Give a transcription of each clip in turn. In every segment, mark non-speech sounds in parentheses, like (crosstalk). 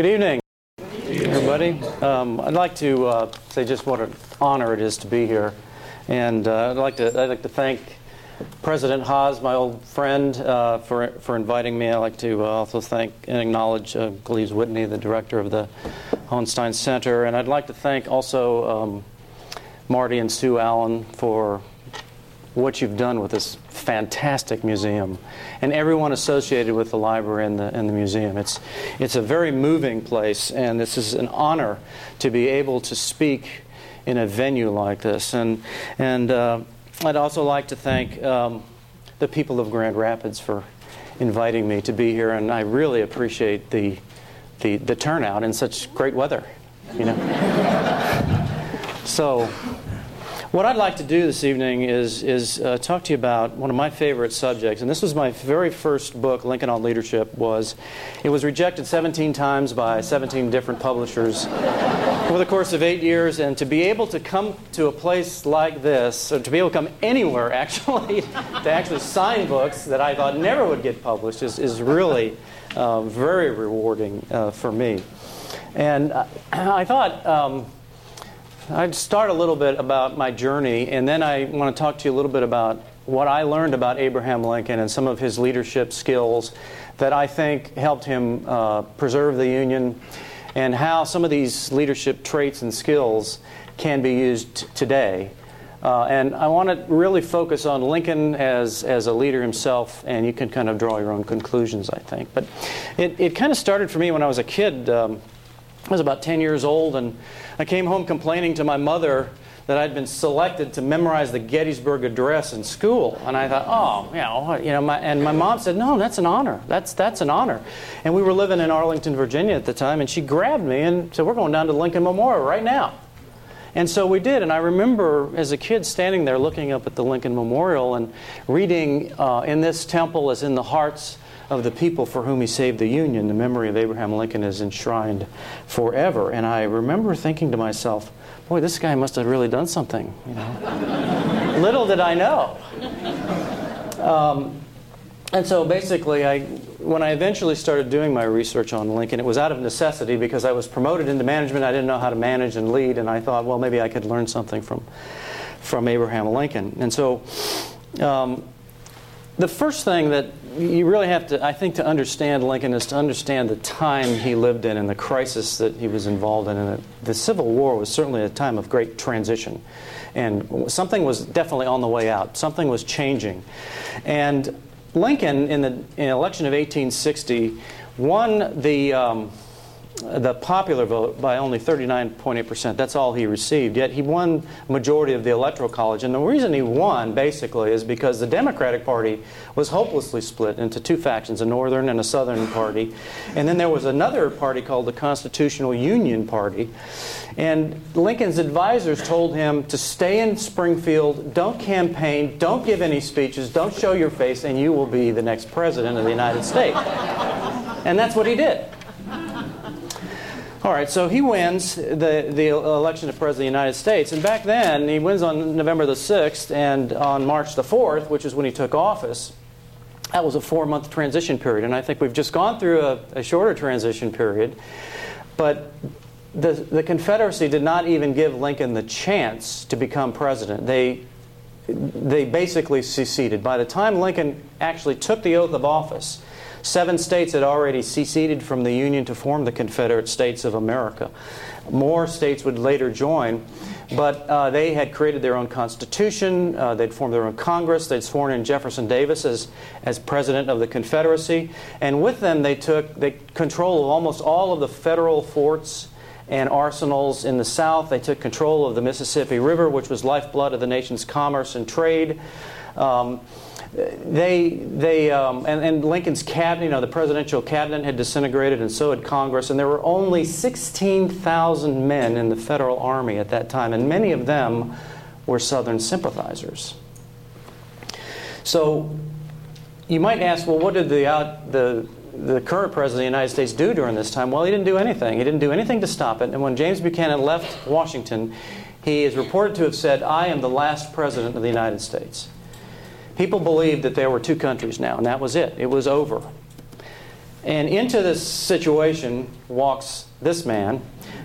Good evening, everybody. Um, I'd like to uh, say just what an honor it is to be here, and uh, I'd like to I'd like to thank President Haas, my old friend, uh, for for inviting me. I'd like to uh, also thank and acknowledge uh, Gleaves Whitney, the director of the Hauenstein Center, and I'd like to thank also um, Marty and Sue Allen for what you've done with this fantastic museum and everyone associated with the library and the, and the museum. It's, it's a very moving place, and this is an honor to be able to speak in a venue like this. And, and uh, I'd also like to thank um, the people of Grand Rapids for inviting me to be here, and I really appreciate the, the, the turnout in such great weather. You know? (laughs) so, what I'd like to do this evening is, is uh, talk to you about one of my favorite subjects, and this was my very first book, Lincoln on Leadership. Was it was rejected 17 times by 17 different publishers over the course of eight years, and to be able to come to a place like this, or to be able to come anywhere (laughs) actually, to actually sign books that I thought never would get published, is, is really uh, very rewarding uh, for me. And uh, (clears throat) I thought. Um, I'd start a little bit about my journey, and then I want to talk to you a little bit about what I learned about Abraham Lincoln and some of his leadership skills that I think helped him uh, preserve the Union, and how some of these leadership traits and skills can be used today. Uh, and I want to really focus on Lincoln as, as a leader himself, and you can kind of draw your own conclusions, I think. But it, it kind of started for me when I was a kid. Um, I was about 10 years old, and I came home complaining to my mother that I'd been selected to memorize the Gettysburg Address in school. And I thought, oh, you know, you know my, and my mom said, no, that's an honor. That's, that's an honor. And we were living in Arlington, Virginia at the time, and she grabbed me and said, we're going down to Lincoln Memorial right now. And so we did. And I remember as a kid standing there looking up at the Lincoln Memorial and reading, uh, In this temple as in the hearts of the people for whom he saved the Union, the memory of Abraham Lincoln is enshrined forever. And I remember thinking to myself, boy, this guy must have really done something. You know? (laughs) Little did I know. Um, and so basically, I, when I eventually started doing my research on Lincoln, it was out of necessity because I was promoted into management. I didn't know how to manage and lead, and I thought, well, maybe I could learn something from, from Abraham Lincoln. And so um, the first thing that you really have to, I think, to understand Lincoln is to understand the time he lived in and the crisis that he was involved in. And the Civil War was certainly a time of great transition. And something was definitely on the way out, something was changing. And Lincoln, in the, in election of 1860, won the. Um, the popular vote by only 39.8%. That's all he received. Yet he won majority of the electoral college. And the reason he won, basically, is because the Democratic Party was hopelessly split into two factions, a northern and a southern party. And then there was another party called the Constitutional Union Party. And Lincoln's advisors told him to stay in Springfield, don't campaign, don't give any speeches, don't show your face, and you will be the next president of the United States. And that's what he did. All right, so he wins the, the election to President of the United States. And back then, he wins on November the 6th, and on March the 4th, which is when he took office, that was a four month transition period. And I think we've just gone through a, a shorter transition period. But the, the Confederacy did not even give Lincoln the chance to become president. They, they basically seceded. By the time Lincoln actually took the oath of office, Seven states had already seceded from the Union to form the Confederate States of America. More states would later join, but uh, they had created their own constitution. Uh, they'd formed their own Congress. They'd sworn in Jefferson Davis as, as president of the Confederacy. And with them, they took they control of almost all of the federal forts and arsenals in the South. They took control of the Mississippi River, which was lifeblood of the nation's commerce and trade. Um, they, they um, and, and, Lincoln's cabinet, you know, the presidential cabinet had disintegrated, and so had Congress, and there were only 16,000 men in the federal army at that time, and many of them were Southern sympathizers. So you might ask, well, what did the, out, the, the current president of the United States do during this time? Well, he didn't do anything. He didn't do anything to stop it. And when James Buchanan left Washington, he is reported to have said, I am the last president of the United States. People believed that there were two countries now, and that was it. It was over. And into this situation walks this man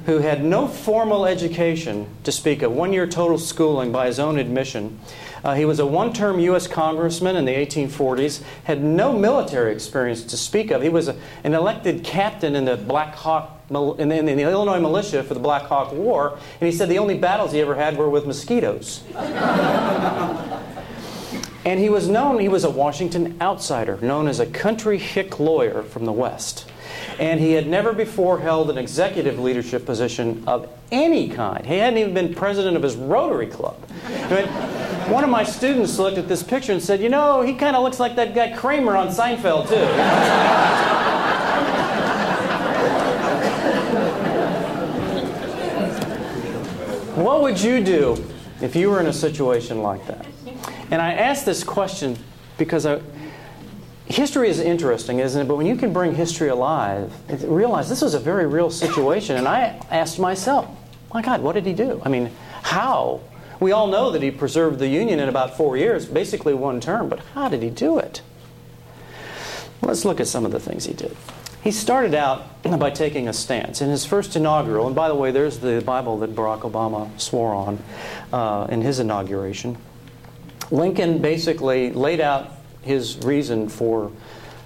who had no formal education to speak of, one year total schooling by his own admission. Uh, he was a one term U.S. congressman in the 1840s, had no military experience to speak of. He was a, an elected captain in the Black Hawk. In the, in the Illinois militia for the Black Hawk War, and he said the only battles he ever had were with mosquitoes. (laughs) and he was known, he was a Washington outsider, known as a country hick lawyer from the West and he had never before held an executive leadership position of any kind. He hadn't even been president of his Rotary Club. Mean, one of my students looked at this picture and said, You know, he kind of looks like that guy Kramer on Seinfeld, too. what would you do if you were in a situation like that? And I ask this question because I, history is interesting, isn't it? But when you can bring history alive, realize this was a very real situation. And I asked myself, my God, what did he do? I mean, how? We all know that he preserved the Union in about four years, basically one term, but how did he do it? Let's look at some of the things he did. He started out by taking a stance. In his first inaugural, and by the way, there's the Bible that Barack Obama swore on uh, in his inauguration, Lincoln basically laid out his reason for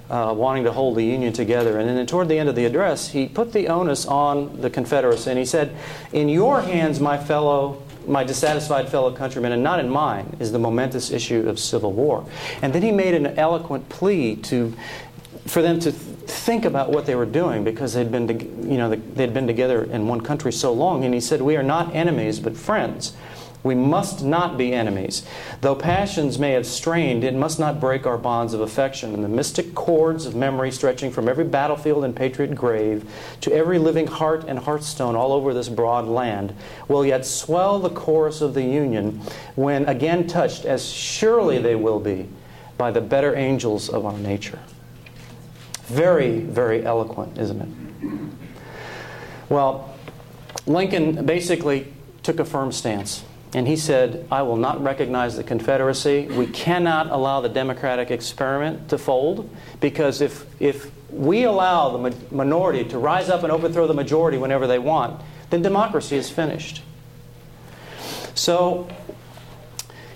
uh, wanting to hold the Union together. And then toward the end of the address, he put the onus on the Confederacy and he said, In your hands, my fellow my dissatisfied fellow countrymen, and not in mine, is the momentous issue of civil war. And then he made an eloquent plea to, for them to think about what they were doing because they'd been, to, you know, they'd been together in one country so long. And he said, "We are not enemies, but friends." We must not be enemies. Though passions may have strained, it must not break our bonds of affection. And the mystic cords of memory stretching from every battlefield and patriot grave to every living heart and hearthstone all over this broad land will yet swell the chorus of the Union when again touched, as surely they will be, by the better angels of our nature. Very, very eloquent, isn't it? Well, Lincoln basically took a firm stance. And he said, I will not recognize the Confederacy. We cannot allow the democratic experiment to fold because if, if we allow the minority to rise up and overthrow the majority whenever they want, then democracy is finished. So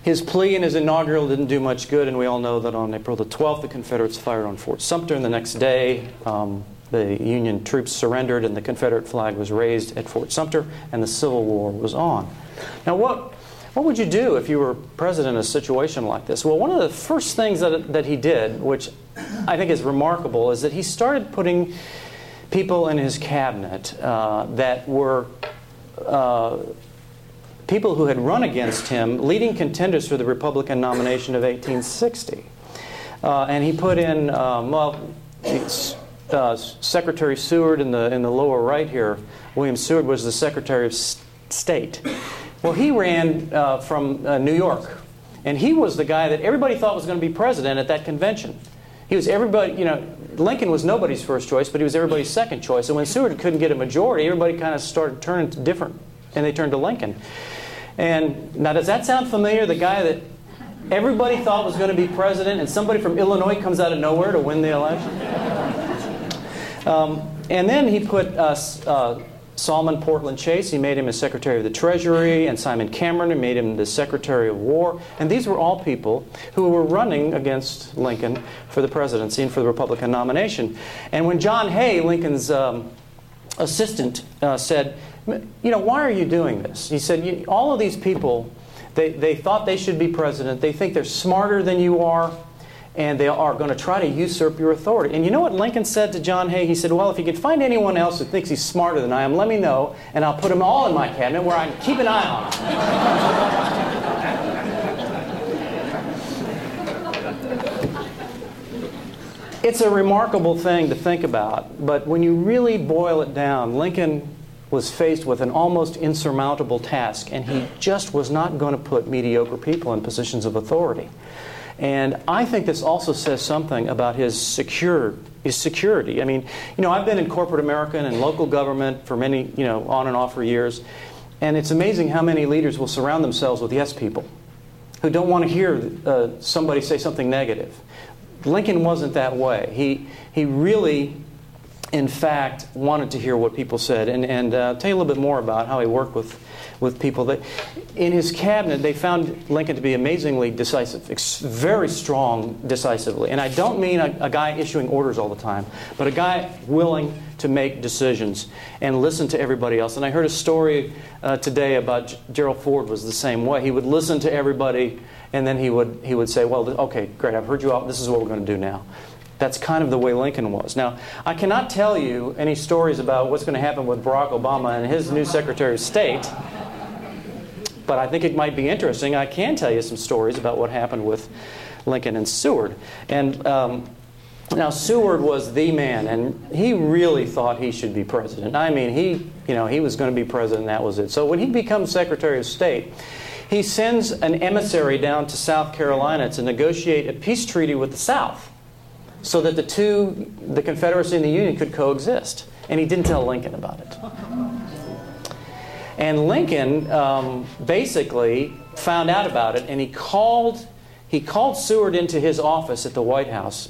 his plea in his inaugural didn't do much good, and we all know that on April the 12th, the Confederates fired on Fort Sumter, and the next day, um, the Union troops surrendered, and the Confederate flag was raised at Fort Sumter, and the Civil War was on. Now, what, what would you do if you were president in a situation like this? Well, one of the first things that, that he did, which I think is remarkable, is that he started putting people in his cabinet uh, that were uh, people who had run against him, leading contenders for the Republican nomination of 1860. Uh, and he put in, um, well, uh, Secretary Seward in the, in the lower right here, William Seward was the Secretary of State. Well, he ran uh, from uh, New York, and he was the guy that everybody thought was going to be president at that convention. He was everybody, you know, Lincoln was nobody's first choice, but he was everybody's second choice. And when Seward couldn't get a majority, everybody kind of started turning to different, and they turned to Lincoln. And now, does that sound familiar? The guy that everybody thought was going to be president, and somebody from Illinois comes out of nowhere to win the election? Um, and then he put. Uh, Salmon Portland Chase, he made him a Secretary of the Treasury, and Simon Cameron he made him the Secretary of War. And these were all people who were running against Lincoln for the presidency and for the Republican nomination. And when John Hay, Lincoln's um, assistant, uh, said, You know, why are you doing this? He said, All of these people, they, they thought they should be president. They think they're smarter than you are and they are going to try to usurp your authority. And you know what Lincoln said to John Hay? He said, Well, if you could find anyone else who thinks he's smarter than I am, let me know, and I'll put them all in my cabinet where I can keep an eye on them. it's a remarkable thing to think about, but when you really boil it down, Lincoln was faced with an almost insurmountable task, and he just was not going to put mediocre people in positions of authority. And I think this also says something about his secure his security. I mean, you know, I've been in corporate America and local government for many, you know, on and off for years. And it's amazing how many leaders will surround themselves with yes people who don't want to hear uh, somebody say something negative. Lincoln wasn't that way. He, he really in fact, wanted to hear what people said. And, and uh, tell you a little bit more about how he worked with, with people. That in his cabinet, they found Lincoln to be amazingly decisive, very strong decisively. And I don't mean a, a guy issuing orders all the time, but a guy willing to make decisions and listen to everybody else. And I heard a story uh, today about G- Gerald Ford was the same way. He would listen to everybody, and then he would he would say, "Well, okay, great, I've heard you out. This is what we're going to do now." That's kind of the way Lincoln was. Now, I cannot tell you any stories about what's going to happen with Barack Obama and his new Secretary of State, but I think it might be interesting. I can tell you some stories about what happened with Lincoln and Seward. And um, now Seward was the man, and he really thought he should be president. I mean, he, you know, he was going to be president. That was it. So when he becomes Secretary of State, he sends an emissary down to South Carolina to negotiate a peace treaty with the South so that the two, the Confederacy and the Union, could coexist. And he didn't tell Lincoln about it. And Lincoln um, basically found out about it, and he called, he called Seward into his office at the White House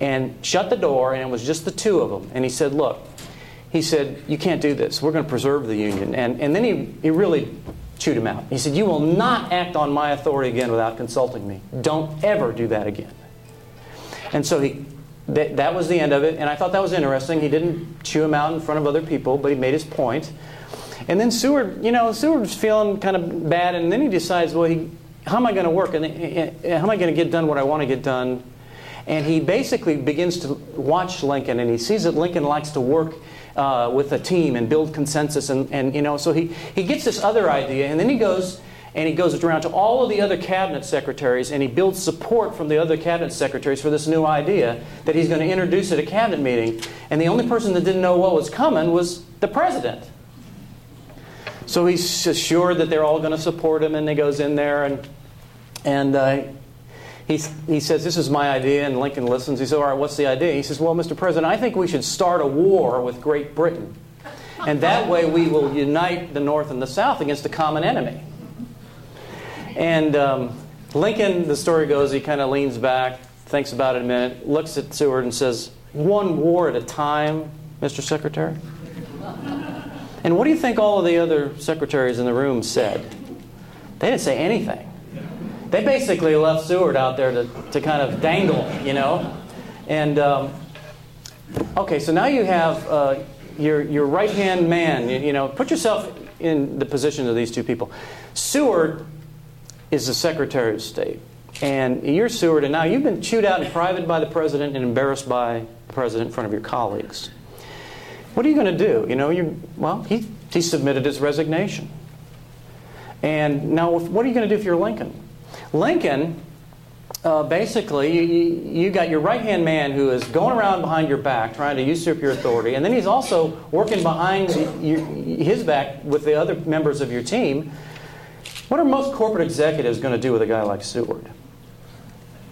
and shut the door, and it was just the two of them. And he said, Look, he said, You can't do this. We're going to preserve the Union. And, and then he, he really chewed him out. He said, You will not act on my authority again without consulting me. Don't ever do that again. And so he, that, that was the end of it. And I thought that was interesting. He didn't chew him out in front of other people, but he made his point. And then Seward, you know, Seward's feeling kind of bad, and then he decides, well, he, how am I going to work? And how am I going to get done what I want to get done? And he basically begins to watch Lincoln, and he sees that Lincoln likes to work uh, with a team and build consensus, and, and you know, so he, he gets this other idea, and then he goes and he goes around to all of the other cabinet secretaries and he builds support from the other cabinet secretaries for this new idea that he's going to introduce at a cabinet meeting. And the only person that didn't know what was coming was the president. So he's assured that they're all going to support him, and he goes in there and and uh, he, he says, This is my idea. And Lincoln listens. He says, All right, what's the idea? He says, Well, Mr. President, I think we should start a war with Great Britain. And that way we will unite the North and the South against a common enemy. And um, Lincoln, the story goes, he kind of leans back, thinks about it a minute, looks at Seward and says, One war at a time, Mr. Secretary? And what do you think all of the other secretaries in the room said? They didn't say anything. They basically left Seward out there to, to kind of dangle, you know? And, um, okay, so now you have uh, your, your right hand man, you, you know, put yourself in the position of these two people. Seward is the Secretary of State. And you're Seward, and now you've been chewed out in private by the president and embarrassed by the president in front of your colleagues. What are you going to do? You know, you well, he, he submitted his resignation. And now, what are you going to do if you're Lincoln? Lincoln, uh, basically, you, you got your right hand man who is going around behind your back trying to usurp your authority, and then he's also working behind your, his back with the other members of your team what are most corporate executives going to do with a guy like Seward?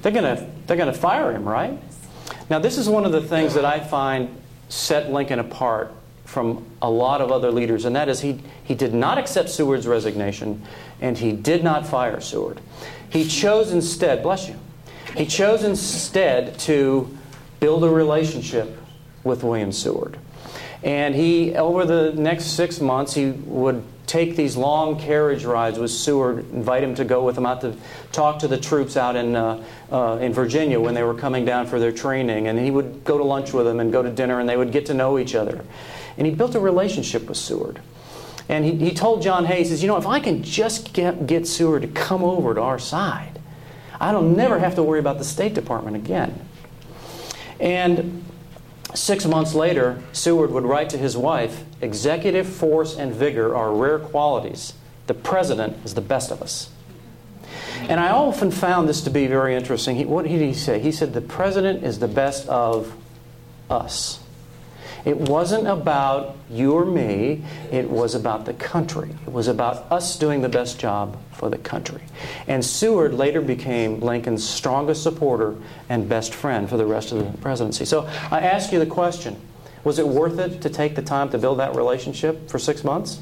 They're going to, they're going to fire him, right? Now, this is one of the things that I find set Lincoln apart from a lot of other leaders, and that is he, he did not accept Seward's resignation and he did not fire Seward. He chose instead, bless you, he chose instead to build a relationship with William Seward. And he, over the next six months, he would take these long carriage rides with Seward, invite him to go with him out to talk to the troops out in, uh, uh, in Virginia when they were coming down for their training. And he would go to lunch with them and go to dinner, and they would get to know each other. And he built a relationship with Seward. And he, he told John Hay, he says, You know, if I can just get, get Seward to come over to our side, I don't never have to worry about the State Department again. And Six months later, Seward would write to his wife Executive force and vigor are rare qualities. The president is the best of us. And I often found this to be very interesting. He, what did he say? He said, The president is the best of us. It wasn't about you or me, it was about the country. It was about us doing the best job for the country. And Seward later became Lincoln's strongest supporter and best friend for the rest of the presidency. So I ask you the question was it worth it to take the time to build that relationship for six months?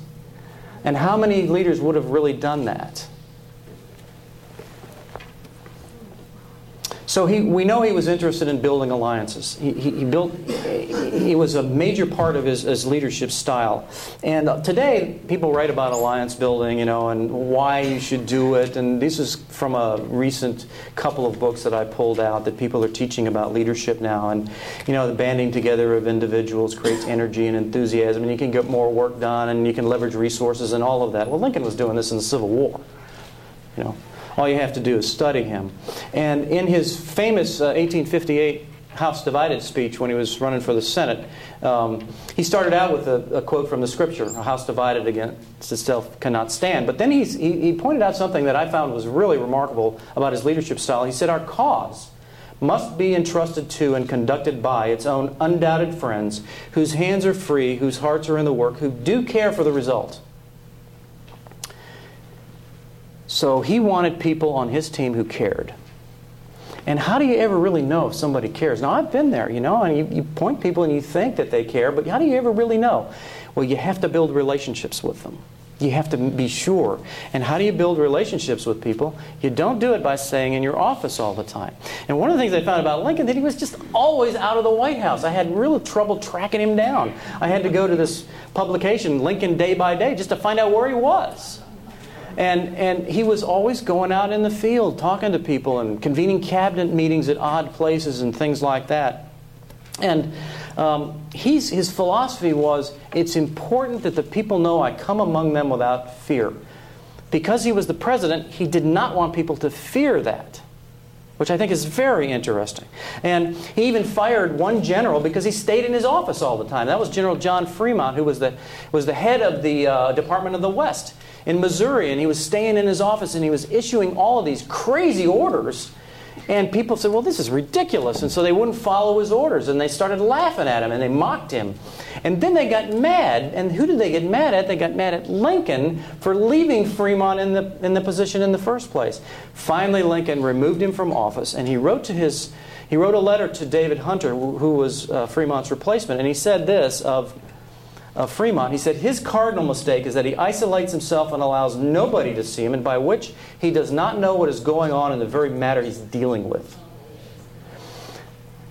And how many leaders would have really done that? So he, we know he was interested in building alliances. He, he, he built, it was a major part of his, his leadership style. And uh, today, people write about alliance building, you know, and why you should do it. And this is from a recent couple of books that I pulled out that people are teaching about leadership now. And, you know, the banding together of individuals creates energy and enthusiasm, and you can get more work done, and you can leverage resources and all of that. Well, Lincoln was doing this in the Civil War, you know. All you have to do is study him. And in his famous uh, 1858 House Divided speech when he was running for the Senate, um, he started out with a, a, quote from the scripture A house divided against itself cannot stand. But then he, he pointed out something that I found was really remarkable about his leadership style. He said, Our cause must be entrusted to and conducted by its own undoubted friends, whose hands are free, whose hearts are in the work, who do care for the result. So he wanted people on his team who cared. And how do you ever really know if somebody cares? Now, I've been there, you know, and you, you, point people and you think that they care, but how do you ever really know? Well, you have to build relationships with them. You have to be sure. And how do you build relationships with people? You don't do it by staying in your office all the time. And one of the things I found about Lincoln that he was just always out of the White House. I had real trouble tracking him down. I had to go to this publication, Lincoln Day by Day, just to find out where he was. And, and he was always going out in the field talking to people and convening cabinet meetings at odd places and things like that. And um, his philosophy was it's important that the people know I come among them without fear. Because he was the president, he did not want people to fear that, which I think is very interesting. And he even fired one general because he stayed in his office all the time. That was General John Fremont, who was the, was the head of the uh, Department of the West in Missouri, and he was staying in his office and he was issuing all of these crazy orders. And people said, Well, this is ridiculous. And so they wouldn't follow his orders. And they started laughing at him and they mocked him. And then they got mad. And who did they get mad at? They got mad at Lincoln for leaving Fremont in the, in the position in the first place. Finally, Lincoln removed him from office and he wrote to his. He wrote a letter to David Hunter, who was uh, Fremont's replacement, and he said this of of Fremont, he said his cardinal mistake is that he isolates himself and allows nobody to see him, and by which he does not know what is going on in the very matter he's dealing with.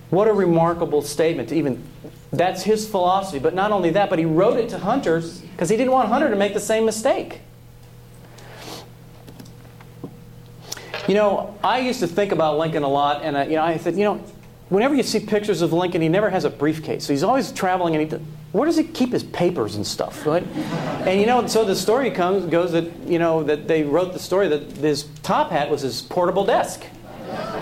What a remarkable statement to even that's his philosophy. But not only that, but he wrote it to Hunter because he didn't want Hunter to make the same mistake. You know, I used to think about Lincoln a lot, and I, you know, I said, you know, whenever you see pictures of Lincoln, he never has a briefcase. So he's always traveling, and he, where does he keep his papers and stuff, right? And you know, so the story comes goes that you know that they wrote the story that his top hat was his portable desk.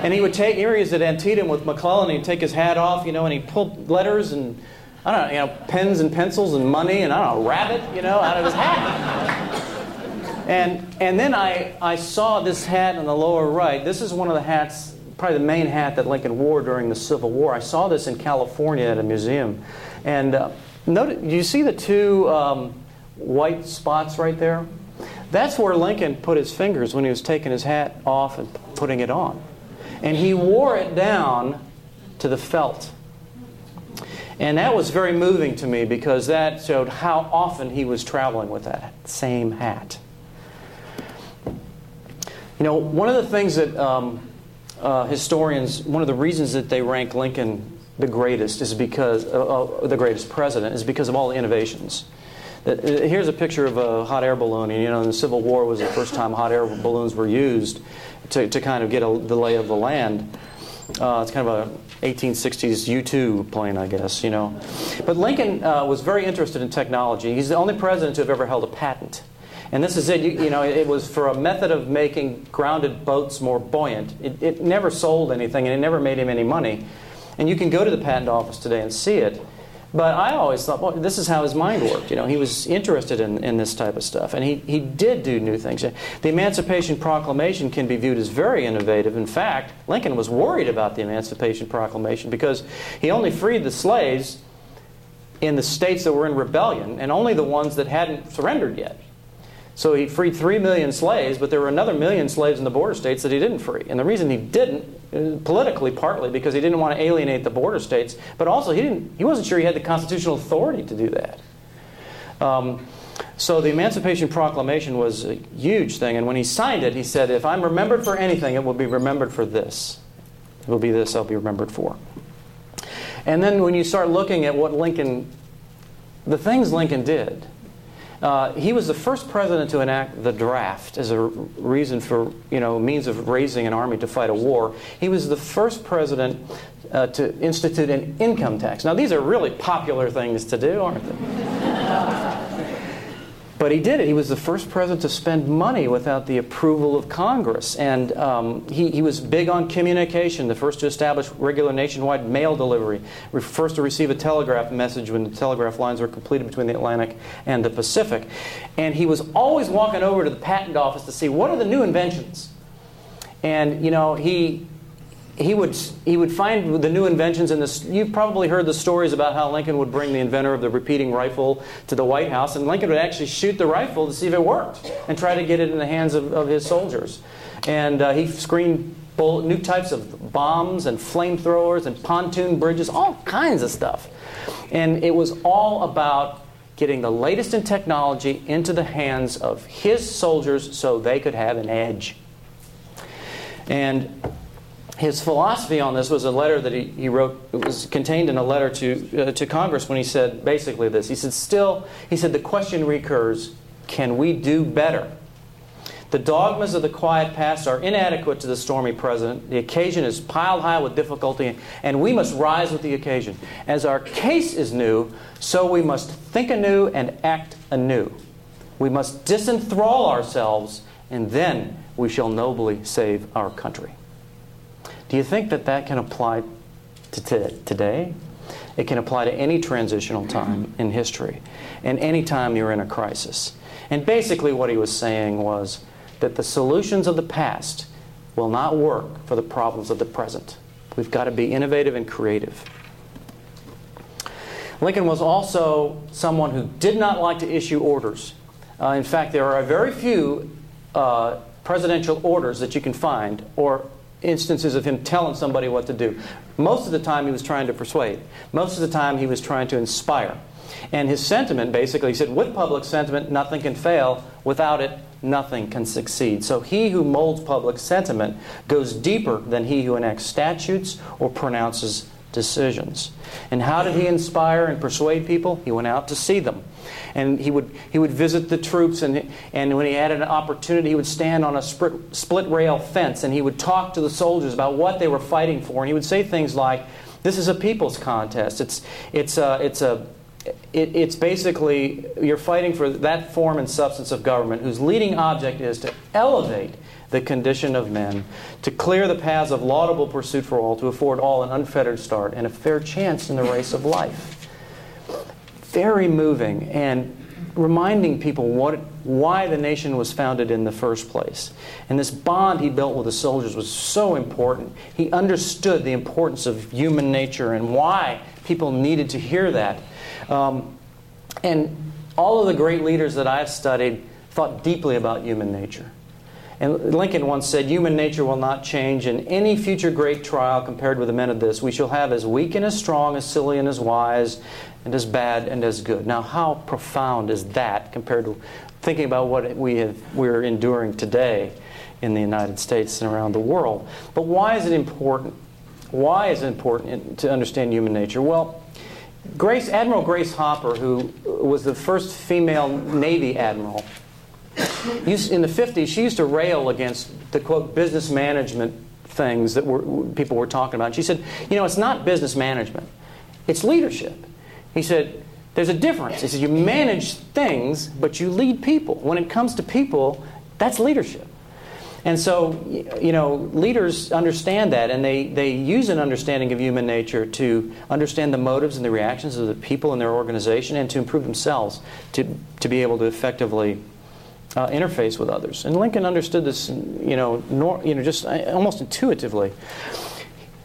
And he would take areas at Antietam with McClellan, he'd take his hat off, you know, and he pulled letters and I don't know, you know, pens and pencils and money and I don't know, rabbit, you know, out of his hat. And and then I, I saw this hat on the lower right. This is one of the hats probably the main hat that Lincoln wore during the Civil War. I saw this in California at a museum. And uh, note, you see the two um, white spots right there? That's where Lincoln put his fingers when he was taking his hat off and putting it on. And he wore it down to the felt. And that was very moving to me because that showed how often he was traveling with that same hat. You know, one of the things that um, uh, historians, one of the reasons that they rank Lincoln the greatest is because uh, uh, the greatest president is because of all the innovations. That, uh, here's a picture of a hot air balloon, and you know, in the Civil War was the first time hot air balloons were used to, to kind of get a, the lay of the land. Uh, it's kind of a 1860s U-2 plane, I guess, you know. But Lincoln uh, was very interested in technology. He's the only president to have ever held a patent. And this is it. You, you, know, it was for a method of making grounded boats more buoyant. It, it never sold anything, and it never made him any money. And you can go to the patent office today and see it. But I always thought, well, this is how his mind worked. You know, he was interested in, in this type of stuff, and he, he did do new things. The Emancipation Proclamation can be viewed as very innovative. In fact, Lincoln was worried about the Emancipation Proclamation because he only freed the slaves in the states that were in rebellion, and only the ones that hadn't surrendered yet. So he freed 3 million slaves, but there were another million slaves in the border states that he didn't free. And the reason he didn't, uh, politically partly, because he didn't want to alienate the border states, but also he, didn't, he wasn't sure he had the constitutional authority to do that. Um, so the Emancipation Proclamation was a huge thing. And when he signed it, he said, if I'm remembered for anything, it will be remembered for this. It will be this I'll be remembered for. And then when you start looking at what Lincoln, the things Lincoln did, uh, he was the first president to enact the draft as a reason for, you know, means of raising an army to fight a war. He was the first president uh, to institute an income tax. Now, these are really popular things to do, aren't they? But he did it. He was the first president to spend money without the approval of Congress. And um, he, he was big on communication, the first to establish regular nationwide mail delivery, first to receive a telegraph message when the telegraph lines were completed between the Atlantic and the Pacific. And he was always walking over to the patent office to see what are the new inventions. And, you know, he he would, he would find the new inventions in this. You've probably heard the stories about how Lincoln would bring the inventor of the repeating rifle to the White House, and Lincoln would actually shoot the rifle to see if it worked and try to get it in the hands of, of his soldiers. And uh, he screened new types of bombs and flamethrowers and pontoon bridges, all kinds of stuff. And it was all about getting the latest in technology into the hands of his soldiers so they could have an edge. And his philosophy on this was a letter that he, he wrote, it was contained in a letter to, uh, to Congress when he said basically this. He said, Still, he said, the question recurs can we do better? The dogmas of the quiet past are inadequate to the stormy present. The occasion is piled high with difficulty, and we must rise with the occasion. As our case is new, so we must think anew and act anew. We must disenthrall ourselves, and then we shall nobly save our country. Do you think that that can apply to today? It can apply to any transitional time in history and any time you're in a crisis. And basically, what he was saying was that the solutions of the past will not work for the problems of the present. We've got to be innovative and creative. Lincoln was also someone who did not like to issue orders. Uh, in fact, there are very few uh, presidential orders that you can find, or instances of him telling somebody what to do. Most of the time, he was trying to persuade. Most of the time, he was trying to inspire. And his sentiment basically, he said, with public sentiment, nothing can fail. Without it, nothing can succeed. So he who molds public sentiment goes deeper than he who enacts statutes or pronounces decisions. And how did he inspire and persuade people? He went out to see them. And he would, he would visit the troops, and, and when he had an opportunity, he would stand on a split, split rail fence and he would talk to the soldiers about what they were fighting for. And he would say things like, This is a people's contest. It's, it's, a, it's, a, it, it's basically you're fighting for that form and substance of government whose leading object is to elevate the condition of men, to clear the paths of laudable pursuit for all, to afford all an unfettered start and a fair chance in the race of life. Very moving and reminding people what, why the nation was founded in the first place. And this bond he built with the soldiers was so important. He understood the importance of human nature and why people needed to hear that. Um, and all of the great leaders that I've studied thought deeply about human nature. And Lincoln once said, Human nature will not change in any future great trial compared with the men of this. We shall have as weak and as strong, as silly and as wise, and as bad and as good. Now, how profound is that compared to thinking about what we have, we're enduring today in the United States and around the world? But why is it important? Why is it important to understand human nature? Well, Grace, Admiral Grace Hopper, who was the first female Navy admiral, in the 50s, she used to rail against the quote business management things that were, people were talking about. She said, you know, it's not business management, it's leadership. He said, there's a difference. He said, you manage things, but you lead people. When it comes to people, that's leadership. And so, you know, leaders understand that, and they, they use an understanding of human nature to understand the motives and the reactions of the people in their organization and to improve themselves to, to be able to effectively uh, interface with others. And Lincoln understood this, you know, nor, you know, just uh, almost intuitively.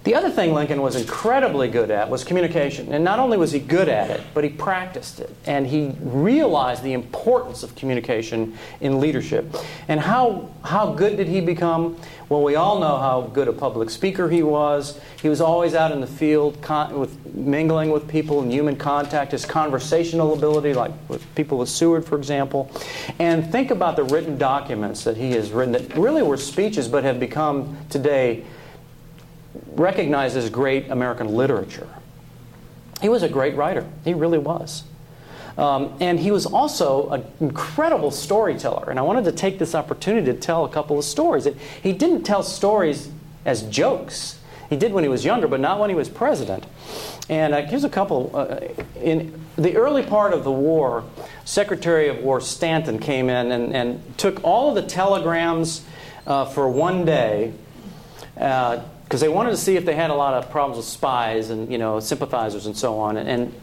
The other thing Lincoln was incredibly good at was communication. And not only was he good at it, but he practiced it. And he realized the importance of communication in leadership. And how, how good did he become? Well, we all know how good a public speaker he was. He was always out in the field con- with, mingling with people in human contact, his conversational ability, like with people with Seward, for example. And think about the written documents that he has written that really were speeches but have become today recognized as great American literature. He was a great writer. He really was. Um, and he was also an incredible storyteller. And I wanted to take this opportunity to tell a couple of stories. It, he didn't tell stories as jokes. He did when he was younger, but not when he was president. And uh, here's a couple. Uh, in the early part of the war, Secretary of War Stanton came in and, and took all of the telegrams uh, for one day because uh, they wanted to see if they had a lot of problems with spies and you know sympathizers and so on. And, and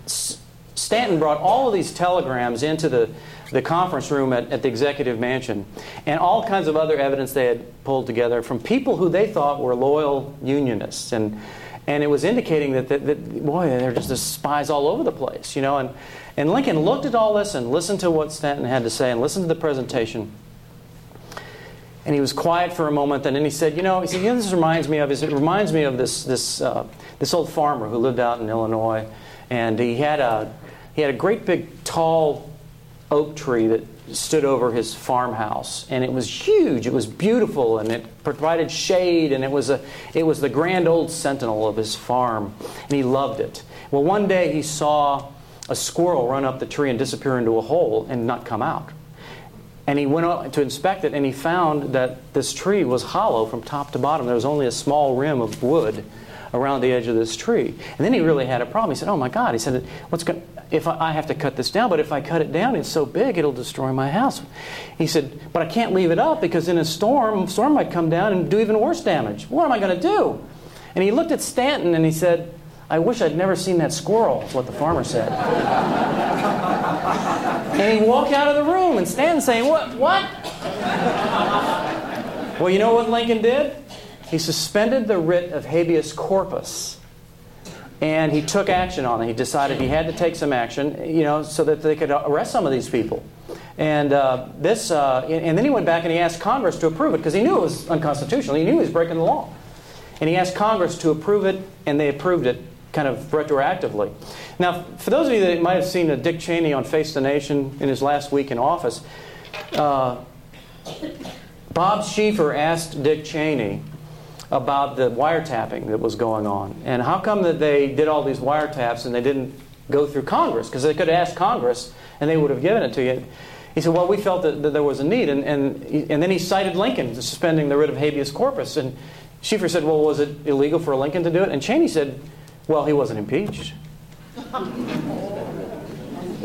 Stanton brought all of these telegrams into the, the conference room at, at the executive mansion and all kinds of other evidence they had pulled together from people who they thought were loyal Unionists. And, and it was indicating that, that, that boy, they're just spies all over the place, you know. And, and Lincoln looked at all this and listened to what Stanton had to say and listened to the presentation. And he was quiet for a moment, and then he said, "You know, he said, you know, this reminds me of Is it reminds me of this this uh, this old farmer who lived out in Illinois, and he had a he had a great big tall oak tree that stood over his farmhouse and it was huge. It was beautiful and it provided shade and it was a it was the grand old sentinel of his farm and he loved it. Well one day he saw a squirrel run up the tree and disappear into a hole and not come out. And he went up to inspect it and he found that this tree was hollow from top to bottom. There was only a small rim of wood around the edge of this tree. And then he really had a problem. He said, "Oh my God!" He said, "What's going? If I, I have to cut this down, but if I cut it down, it's so big it'll destroy my house." He said, "But I can't leave it up because in a storm, storm might come down and do even worse damage. What am I going to do?" And he looked at Stanton and he said, I wish I'd never seen that squirrel, is what the farmer said. (laughs) and he walked out of the room and Stanton saying, What? What? well, you know what Lincoln did? He suspended the writ of habeas corpus and he took action on it. He decided he had to take some action, you know, so that they could arrest some of these people. And uh, this, uh, and then he went back and he asked Congress to approve it because he knew it was unconstitutional. He knew he was breaking the law, and he asked Congress to approve it, and they approved it kind of retroactively. Now, for those of you that might have seen Dick Cheney on Face the Nation in his last week in office, uh, Bob Schieffer asked Dick Cheney about the wiretapping that was going on. And how come that they did all these wiretaps and they didn't go through Congress? Because they could have asked Congress and they would have given it to you. He said, well, we felt that, that there was a need. And, and, and then he cited Lincoln suspending the writ of habeas corpus. And Schieffer said, well, was it illegal for Lincoln to do it? And Cheney said, well, he wasn't impeached.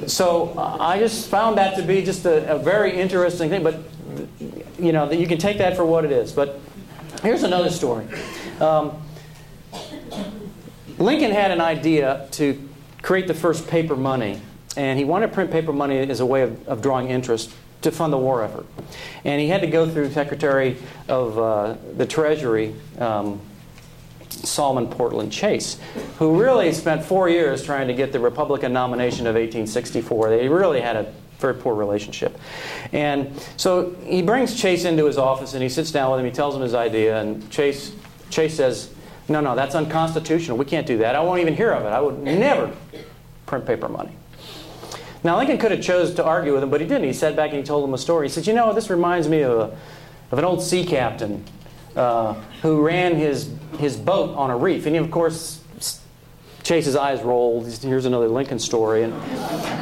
so I just found that to be just a, a very interesting thing. But, you know, that you can take that for what it is. But Here's another story. Um, Lincoln had an idea to create the first paper money, and he wanted to print paper money as a way of, of drawing interest to fund the war effort. And he had to go through Secretary of uh, the Treasury, um, Salmon Portland Chase, who really spent four years trying to get the Republican nomination of 1864. They really had a very poor relationship. And so he brings Chase into his office and he sits down with him. He tells him his idea, and Chase Chase says, "No, no, that's unconstitutional. We can't do that. I won't even hear of it. I would never print paper money." Now Lincoln could have chose to argue with him, but he didn't. He sat back and he told him a story. He said, "You know, this reminds me of, a, of an old sea captain uh, who ran his his boat on a reef, and he, of course." Chase's eyes rolled. Here's another Lincoln story. And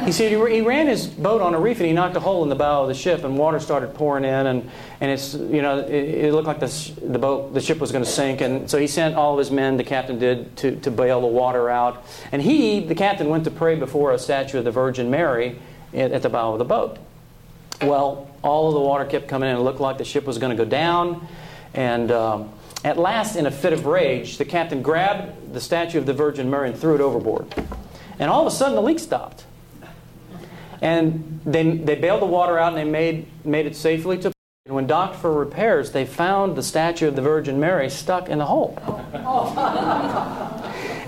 he said he ran his boat on a reef and he knocked a hole in the bow of the ship and water started pouring in and, and it's you know it, it looked like the, the boat the ship was going to sink and so he sent all of his men the captain did to, to bail the water out and he the captain went to pray before a statue of the Virgin Mary at, at the bow of the boat. Well, all of the water kept coming in. It looked like the ship was going to go down and. Um, at last, in a fit of rage, the captain grabbed the statue of the Virgin Mary and threw it overboard. And all of a sudden, the leak stopped. And they, they bailed the water out and they made, made it safely to. And when docked for repairs, they found the statue of the Virgin Mary stuck in the hole. (laughs)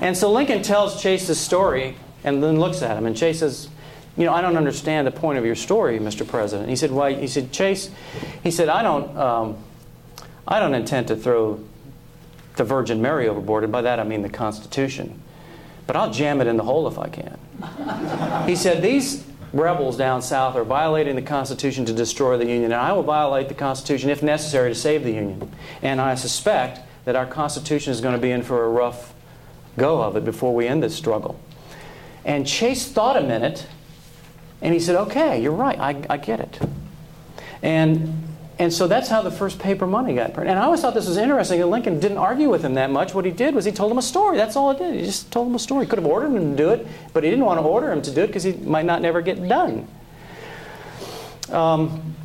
and so Lincoln tells Chase this story and then looks at him. And Chase says, You know, I don't understand the point of your story, Mr. President. He said, Why? He said, Chase, he said, I don't. Um, I don't intend to throw the Virgin Mary overboard, and by that I mean the Constitution. But I'll jam it in the hole if I can. he said, These rebels down south are violating the Constitution to destroy the Union, and I will violate the Constitution if necessary to save the Union. And I suspect that our Constitution is going to be in for a rough go of it before we end this struggle. And Chase thought a minute, and he said, Okay, you're right, I, I get it. And and so that's how the first paper money got printed. And I always thought this was interesting. And Lincoln didn't argue with him that much. What he did was he told him a story. That's all it did. He just told him a story. He could have ordered him to do it, but he didn't want to order him to do it because he might not never get done. Um,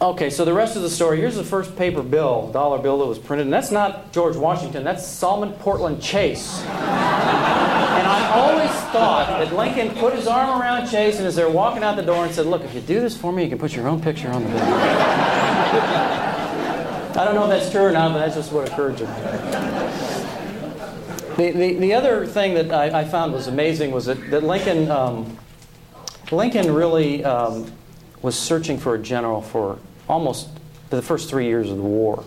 okay, so the rest of the story. Here's the first paper bill, dollar bill that was printed. And that's not George Washington. That's Salmon Portland Chase. And I always thought that Lincoln put his arm around Chase and as they're walking out the door and said, Look, if you do this for me, you can put your own picture on the bill. (laughs) I don't know if that's true or not, but that's just what occurred to me. The, the, the other thing that I, I found was amazing was that, that Lincoln, um, Lincoln really um, was searching for a general for almost the first three years of the war.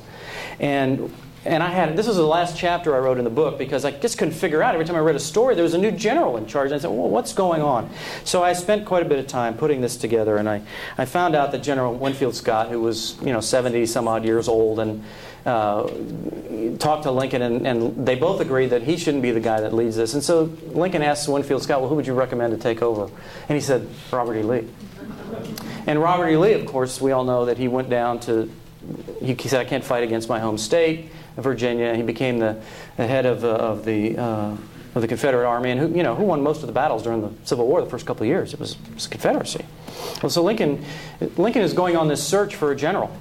And and I had this was the last chapter I wrote in the book because I just couldn't figure out every time I read a story there was a new general in charge. And I said, well, what's going on? So I spent quite a bit of time putting this together, and I, I found out that General Winfield Scott, who was you know 70 some odd years old, and uh, talked to Lincoln, and, and they both agreed that he shouldn't be the guy that leads this. And so Lincoln asked Winfield Scott, well, who would you recommend to take over? And he said, Robert E. Lee. And Robert E. Lee, of course, we all know that he went down to, he said, I can't fight against my home state. Virginia. He became the, the head of, uh, of the uh, of the Confederate Army, and who you know who won most of the battles during the Civil War the first couple of years. It was, it was the Confederacy. Well, so Lincoln Lincoln is going on this search for a general.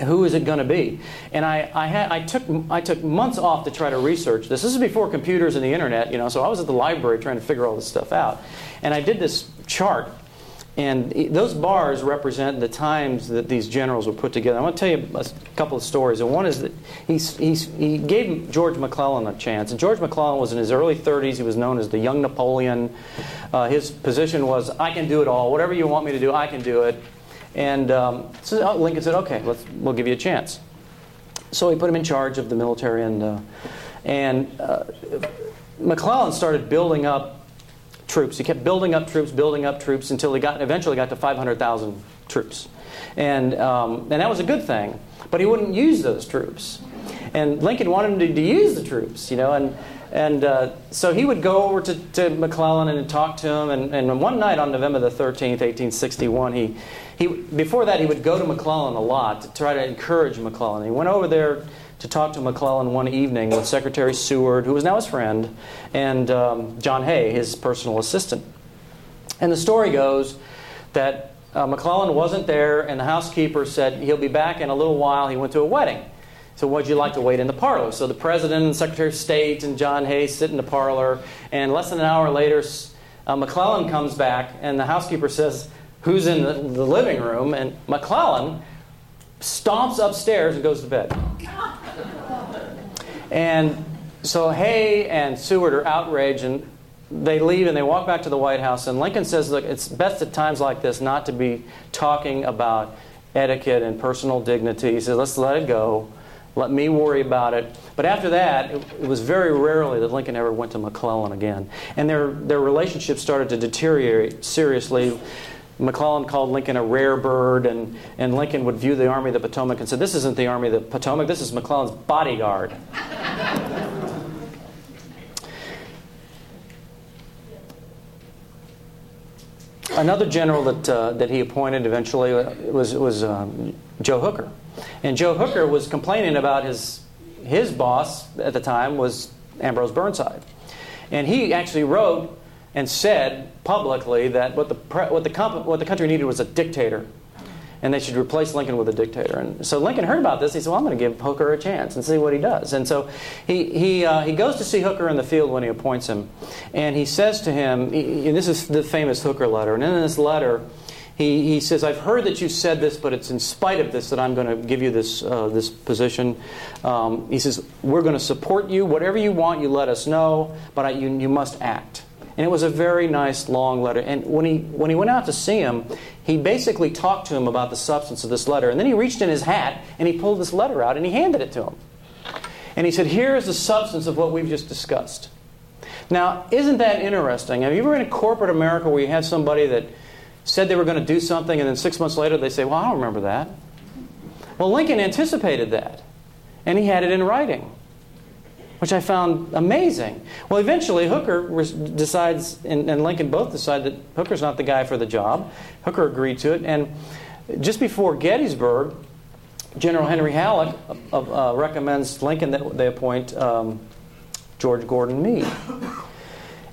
Who is it going to be? And I, I, had, I, took, I took months off to try to research this. This is before computers and the internet, you know, so I was at the library trying to figure all this stuff out. And I did this chart and those bars represent the times that these generals were put together. I want to tell you a couple of stories. And one is that he's, he gave George McClellan a chance. And George McClellan was in his early 30s. He was known as the young Napoleon. Uh, his position was, I can do it all. Whatever you want me to do, I can do it. And um, so uh, Lincoln said, okay, let's, we'll give you a chance. So he put him in charge of the military. And, uh, and uh, McClellan started building up troops. He kept building up troops, building up troops until he got eventually got to 500,000 troops, and um, and that was a good thing. But he wouldn't use those troops, and Lincoln wanted him to, to use the troops, you know, and. And uh, so he would go over to, to McClellan and talk to him. And, and one night on November the 13th, 1861, he, he, before that, he would go to McClellan a lot to try to encourage McClellan. He went over there to talk to McClellan one evening with Secretary Seward, who was now his friend, and um, John Hay, his personal assistant. And the story goes that uh, McClellan wasn't there, and the housekeeper said he'll be back in a little while. He went to a wedding. So, would you like to wait in the parlor? So, the president and Secretary of State and John Hay sit in the parlor, and less than an hour later, uh, McClellan comes back, and the housekeeper says, Who's in the, the living room? And McClellan stomps upstairs and goes to bed. (laughs) And so Hay and Seward are outraged and they leave and they walk back to the White House. And Lincoln says, Look, it's best at times like this not to be talking about etiquette and personal dignity. He says, Let's let it go. Let me worry about it. But after that, it, was very rarely that Lincoln ever went to McClellan again. And their, their relationship started to deteriorate seriously. McClellan called Lincoln a rare bird, and, and Lincoln would view the Army of the Potomac and said, This isn't the Army of the Potomac, this is McClellan's bodyguard. Another general that, uh, that he appointed eventually was, was um, Joe Hooker. And Joe Hooker was complaining about his, his boss at the time was Ambrose Burnside. And he actually wrote and said publicly that what the, what the, what the country needed was a dictator and they should replace Lincoln with a dictator. And so Lincoln heard about this. He said, "Well, I'm going to give Hooker a chance and see what he does." And so he he uh, he goes to see Hooker in the field when he appoints him, and he says to him, he, and this is the famous Hooker letter. And in this letter, he he says, "I've heard that you said this, but it's in spite of this that I'm going to give you this uh, this position." Um, he says, "We're going to support you. Whatever you want, you let us know, but I, you you must act." And it was a very nice long letter. And when he, when he went out to see him, he basically talked to him about the substance of this letter. And then he reached in his hat and he pulled this letter out and he handed it to him. And he said, Here is the substance of what we've just discussed. Now, isn't that interesting? Have you ever been in corporate America where you had somebody that said they were going to do something and then six months later they say, Well, I don't remember that? Well, Lincoln anticipated that. And he had it in writing. Which I found amazing. Well, eventually Hooker decides, and, and Lincoln both decide that Hooker's not the guy for the job. Hooker agreed to it, and just before Gettysburg, General Henry Halleck uh, uh, recommends Lincoln that they appoint um, George Gordon Meade.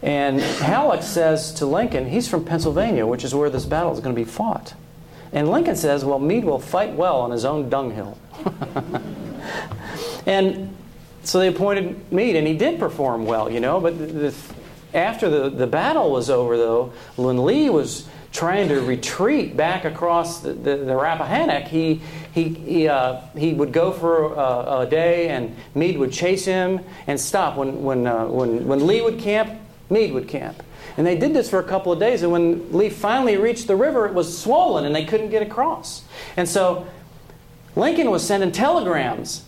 And Halleck says to Lincoln, he's from Pennsylvania, which is where this battle is going to be fought. And Lincoln says, well, Meade will fight well on his own dunghill. (laughs) and so they appointed Meade, and he did perform well, you know. But the, after the, the battle was over, though, when Lee was trying to retreat back across the, the, the Rappahannock, he, he, he, uh, he would go for a, a, day, and Meade would chase him and stop. When, when, uh, when, when Lee would camp, Meade would camp. And they did this for a couple of days, and when Lee finally reached the river, it was swollen and they couldn't get across. And so Lincoln was sending telegrams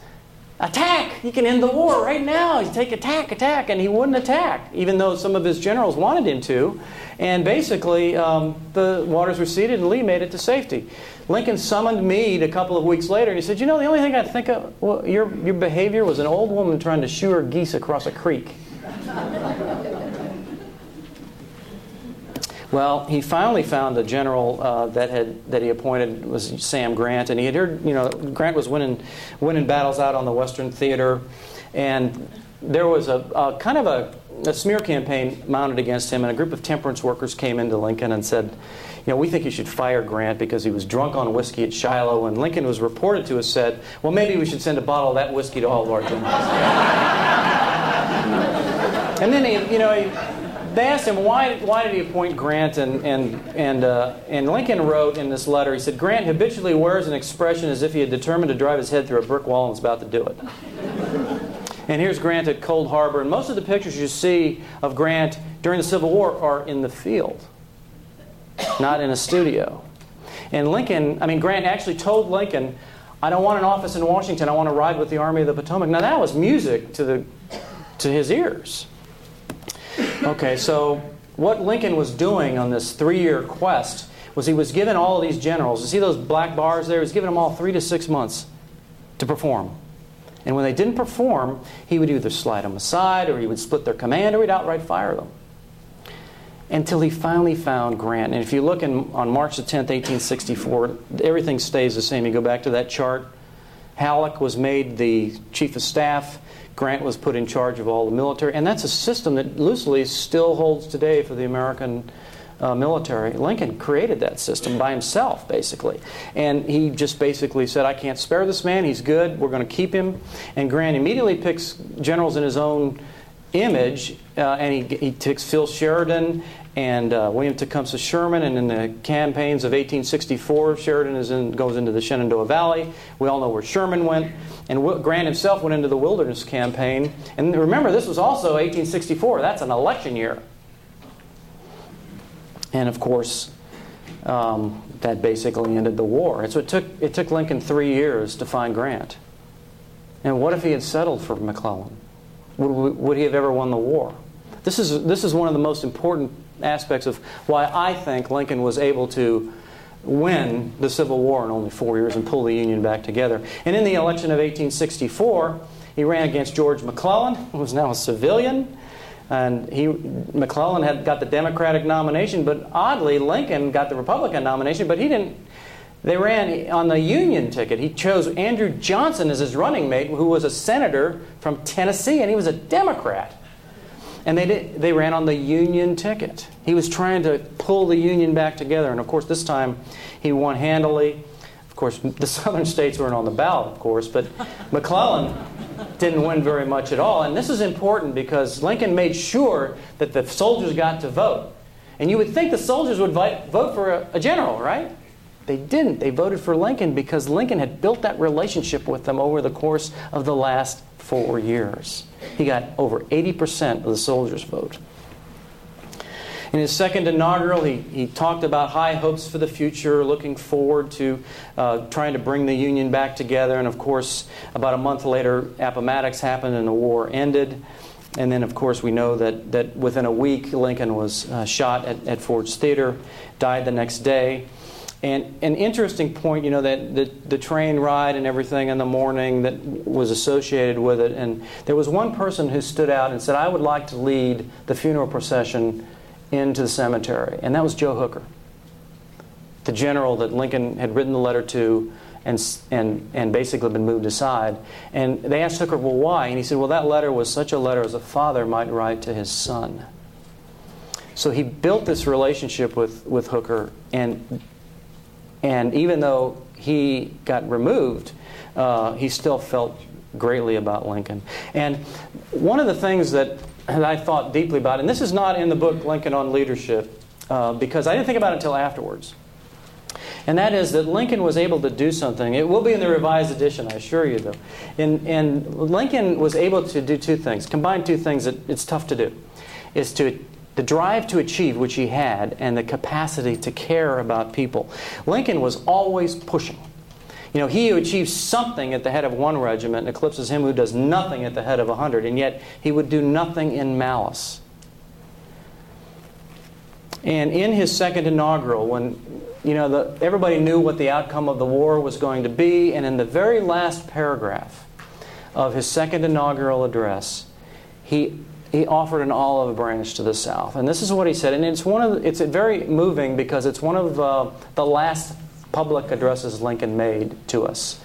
attack! He can end the war right now. He's take attack, attack, and he wouldn't attack, even though some of his generals wanted him to. And basically, um, the waters receded, and Lee made it to safety. Lincoln summoned Meade a couple of weeks later, and he said, "You know, the only thing I think of, well, your your behavior was an old woman trying to shoo her geese across a creek." Well, he finally found a general uh, that had that he appointed was Sam Grant, and he had heard you know Grant was winning winning battles out on the Western Theater, and there was a, a kind of a, a, smear campaign mounted against him, and a group of temperance workers came into Lincoln and said, you know, we think you should fire Grant because he was drunk on whiskey at Shiloh, and Lincoln was reported to have said, well, maybe we should send a bottle of that whiskey to all of our generals. (laughs) and then he, you know, he they asked him why, why did he appoint Grant, and, and, and, uh, and Lincoln wrote in this letter, he said, Grant habitually wears an expression as if he had determined to drive his head through a brick wall and was about to do it. (laughs) and here's Grant at Cold Harbor, and most of the pictures you see of Grant during the Civil War are in the field, not in a studio. And Lincoln, I mean, Grant actually told Lincoln, I don't want an office in Washington, I want to ride with the Army of the Potomac. Now that was music to, the, to his ears. Okay, so what Lincoln was doing on this three year quest was he was giving all these generals, you see those black bars there? He was giving them all three to six months to perform. And when they didn't perform, he would either slide them aside or he would split their command or he'd outright fire them. Until he finally found Grant. And if you look in, on March the 10th, 1864, everything stays the same. You go back to that chart. Halleck was made the chief of staff. Grant was put in charge of all the military, and that's a system that loosely still holds today for the American uh, military. Lincoln created that system by himself, basically. And he just basically said, I can't spare this man, he's good, we're going to keep him. And Grant immediately picks generals in his own image, uh, and he, he takes Phil Sheridan and uh, William Tecumseh Sherman, and in the campaigns of 1864, Sheridan in, goes into the Shenandoah Valley. We all know where Sherman went. And Grant himself went into the Wilderness Campaign. And remember, this was also 1864. That's an election year. And of course, um, that basically ended the war. And so it took, it took Lincoln three years to find Grant. And what if he had settled for McClellan? Would, would he have ever won the war? This is, this is one of the most important aspects of why I think Lincoln was able to win the Civil War in only four years and pull the Union back together. And in the election of 1864, he ran against George McClellan, who was now a civilian. And he, McClellan had got the Democratic nomination, but oddly, Lincoln got the Republican nomination, but he didn't. They ran on the Union ticket. He chose Andrew Johnson as his running mate, who was a senator from Tennessee, and he was a Democrat. And they, did, they ran on the Union ticket. He was trying to pull the Union back together. And of course, this time he won handily. Of course, (laughs) the southern states weren't on the ballot, of course, but (laughs) McClellan didn't win very much at all. And this is important because Lincoln made sure that the soldiers got to vote. And you would think the soldiers would vote for a, a general, right? They didn't. They voted for Lincoln because Lincoln had built that relationship with them over the course of the last four years. He got over 80% of the soldiers' vote. In his second inaugural, he, he talked about high hopes for the future, looking forward to uh, trying to bring the Union back together. And of course, about a month later, Appomattox happened and the war ended. And then, of course, we know that, that within a week, Lincoln was uh, shot at, at Ford's Theater, died the next day. And an interesting point, you know, that the, the train ride and everything in the mourning that was associated with it. And there was one person who stood out and said, I would like to lead the funeral procession into the cemetery. And that was Joe Hooker, the general that Lincoln had written the letter to and, and, and basically been moved aside. And they asked Hooker, well, why? And he said, well, that letter was such a letter as a father might write to his son. So he built this relationship with, with Hooker, and and even though he got removed, uh, he still felt greatly about Lincoln. And one of the things that, that I thought deeply about, and this is not in the book Lincoln on Leadership, uh, because I didn't think about it until afterwards. And that is that Lincoln was able to do something. It will be in the revised edition, I assure you, though. And, and Lincoln was able to do two things, combine two things that it's tough to do. Is to the drive to achieve, which he had, and the capacity to care about people. Lincoln was always pushing. You know, he who achieves something at the head of one regiment eclipses him who does nothing at the head of a hundred, and yet he would do nothing in malice. And in his second inaugural, when you know the, everybody knew what the outcome of the war was going to be, and in the very last paragraph of his second inaugural address, he he offered an olive branch to the South. And this is what he said. And it's, one of it's very moving because it's one of uh, the last public addresses Lincoln made to us.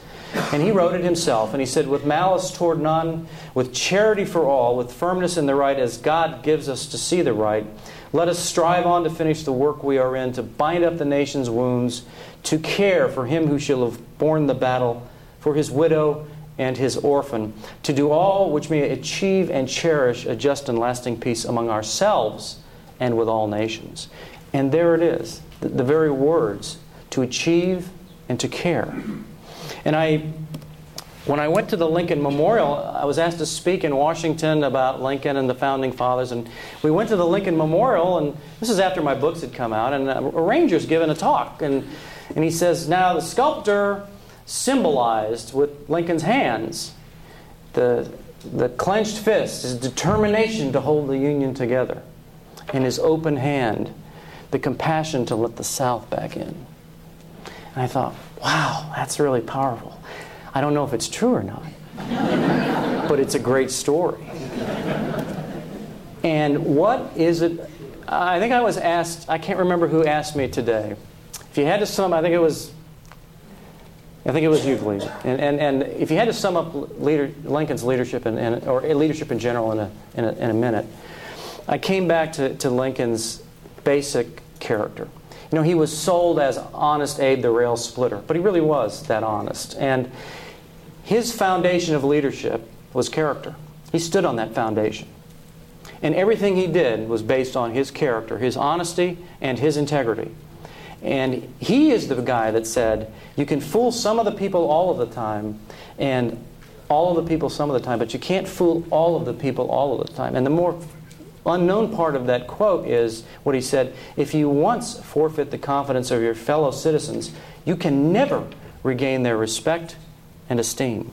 And he wrote it himself. And he said, With malice toward none, with charity for all, with firmness in the right as God gives us to see the right, let us strive on to finish the work we are in, to bind up the nation's wounds, to care for him who shall have borne the battle, for his widow and his orphan, to do all which may achieve and cherish a just and lasting peace among ourselves and with all nations. And there it is, the, the very words to achieve and to care. And I when I went to the Lincoln Memorial, I was asked to speak in Washington about Lincoln and the founding fathers. And we went to the Lincoln Memorial, and this is after my books had come out, and a ranger's given a talk. And, and he says, Now, the sculptor symbolized with Lincoln's hands. The, the clenched fist, his determination to hold the Union together, and his open hand, the compassion to let the South back in. And I thought, wow, that's really powerful. I don't know if it's true or not, (laughs) but it's a great story. And what is it? I think I was asked, I can't remember who asked me today. If you had to sum, I think it was I think it was you, Lee. And, and, and if you had to sum up leader, Lincoln's leadership, in, in, or leadership in general in a, in a, in a minute, I came back to, to Lincoln's basic character. You know, he was sold as Honest Abe the Rail Splitter, but he really was that honest. And his foundation of leadership was character. He stood on that foundation. And everything he did was based on his character, his honesty, and his integrity. And he is the guy that said, you can fool some of the people all of the time, and all of the people some of the time, but you can't fool all of the people all of the time. And the more unknown part of that quote is what he said if you once forfeit the confidence of your fellow citizens, you can never regain their respect and esteem.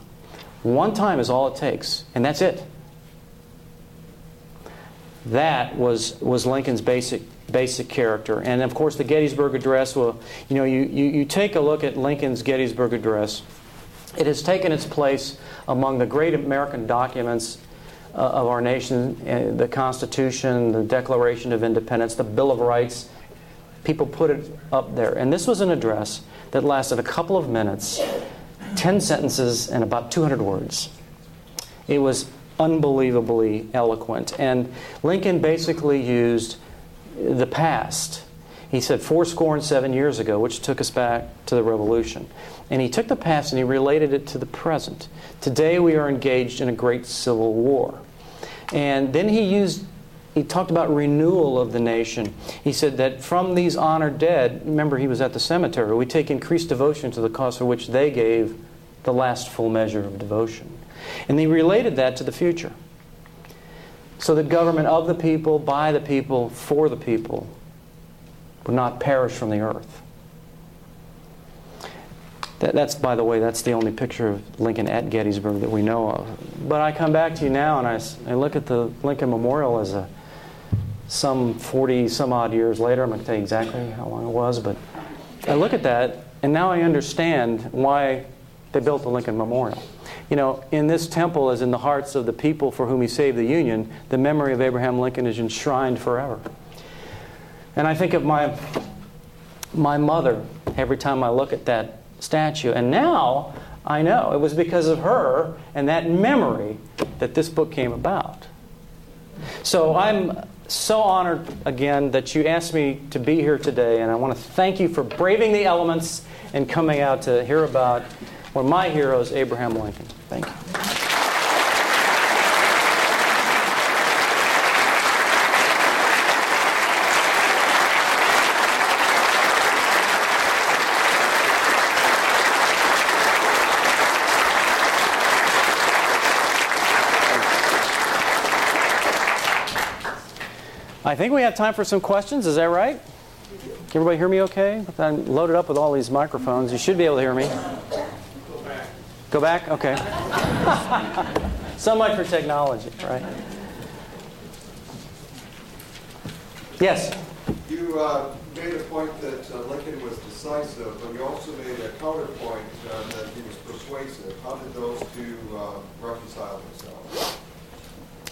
One time is all it takes, and that's it. That was, was Lincoln's basic basic character. And of course, the Gettysburg Address will, you know, you, you, you take a look at Lincoln's Gettysburg Address. It has taken its place among the great American documents uh, of our nation uh, the Constitution, the Declaration of Independence, the Bill of Rights. People put it up there. And this was an address that lasted a couple of minutes, 10 sentences, and about 200 words. It was unbelievably eloquent. And Lincoln basically used the past. He said four score and seven years ago, which took us back to the revolution. And he took the past and he related it to the present. Today we are engaged in a great civil war. And then he used he talked about renewal of the nation. He said that from these honored dead, remember he was at the cemetery, we take increased devotion to the cause for which they gave the last full measure of devotion. And he related that to the future so that government of the people, by the people, for the people would not perish from the earth. That, that's, by the way, that's the only picture of Lincoln at Gettysburg that we know of. But I come back to you now and I, I look at the Lincoln Memorial as a some 40 some odd years later. I'm going to tell you exactly how long it was, but I look at that, and now I understand why they built the Lincoln Memorial. You know, in this temple, as in the hearts of the people for whom he saved the Union, the memory of Abraham Lincoln is enshrined forever. And I think of my, my mother every time I look at that statue. And now I know it was because of her and that memory that this book came about. So I'm so honored again that you asked me to be here today, and I want to thank you for braving the elements and coming out to hear about one of my heroes, Abraham Lincoln. Thank you. I think we have time for some questions. Is that right? Can everybody hear me okay? I'm loaded up with all these microphones. You should be able to hear me. Go back. Okay. so much for technology, right? Yes? You uh, made a point that uh, Lincoln was decisive, but you also made a counterpoint uh, that he was persuasive. How did those two uh, reconcile themselves?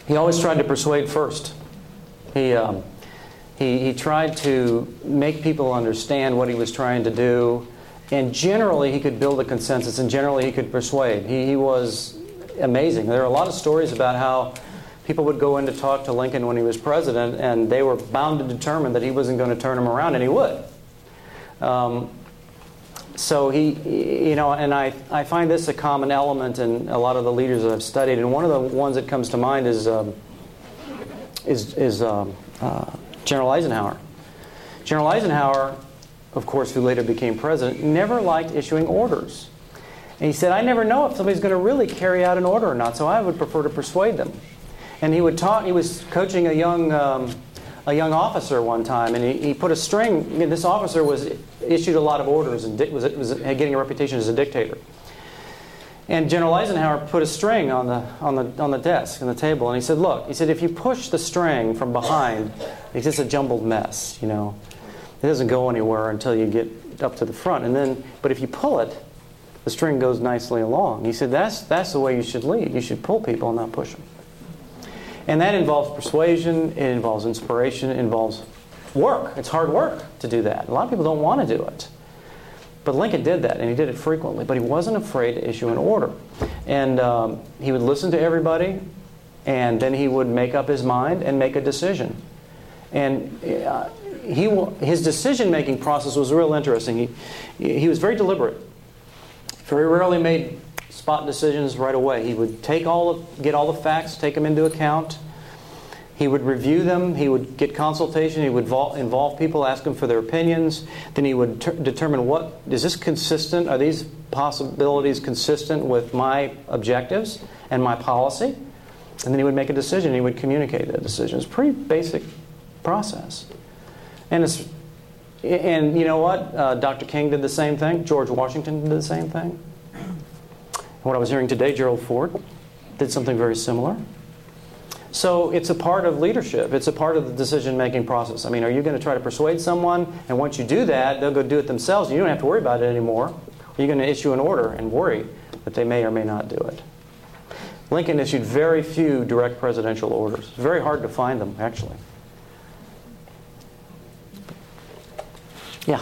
He always tried to persuade first. He, um, he, he tried to make people understand what he was trying to do, and generally he could build a consensus, and generally he could persuade. He, he was amazing. There are a lot of stories about how people would go in to talk to Lincoln when he was president, and they were bound to determine that he wasn't going to turn them around, and he would. Um, so he, you know, and I, I find this a common element in a lot of the leaders that I've studied, and one of the ones that comes to mind is um, is, is um, uh, General Eisenhower. General Eisenhower, of course, who later became president, never liked issuing orders. And he said, I never know if somebody's going to really carry out an order or not, so I would prefer to persuade them. And he would talk, he was coaching a young, um, a young officer one time, and he, he put a string. This officer was issued a lot of orders and was, was getting a reputation as a dictator. And General Eisenhower put a string on the, on, the, on the desk, on the table, and he said, Look, he said, if you push the string from behind, it's just a jumbled mess, you know. It doesn't go anywhere until you get up to the front. And then, but if you pull it, the string goes nicely along. He said, That's, that's the way you should lead. You should pull people and not push them. And that involves persuasion, it involves inspiration, it involves work. It's hard work to do that. A lot of people don't want to do it. But Lincoln did that, and he did it frequently. But he wasn't afraid to issue an order. And um, he would listen to everybody, and then he would make up his mind and make a decision. And uh, he, his decision making process was real interesting. He, he was very deliberate. Very rarely made spot decisions right away. He would take all of, get all the facts, take them into account, he would review them, he would get consultation, he would involve people, ask them for their opinions. Then he would ter- determine what is this consistent? Are these possibilities consistent with my objectives and my policy? And then he would make a decision. He would communicate that decision. It's a pretty basic process. And it's, and you know what? Uh, Dr. King did the same thing. George Washington did the same thing. What I was hearing today, Gerald Ford did something very similar. So it's a part of leadership. It's a part of the decision making process. I mean, are you going to try to persuade someone, and once you do that, they'll go do it themselves, and you don't have to worry about it anymore? Or are you going to issue an order and worry that they may or may not do it? Lincoln issued very few direct presidential orders. It's very hard to find them, actually. Yeah.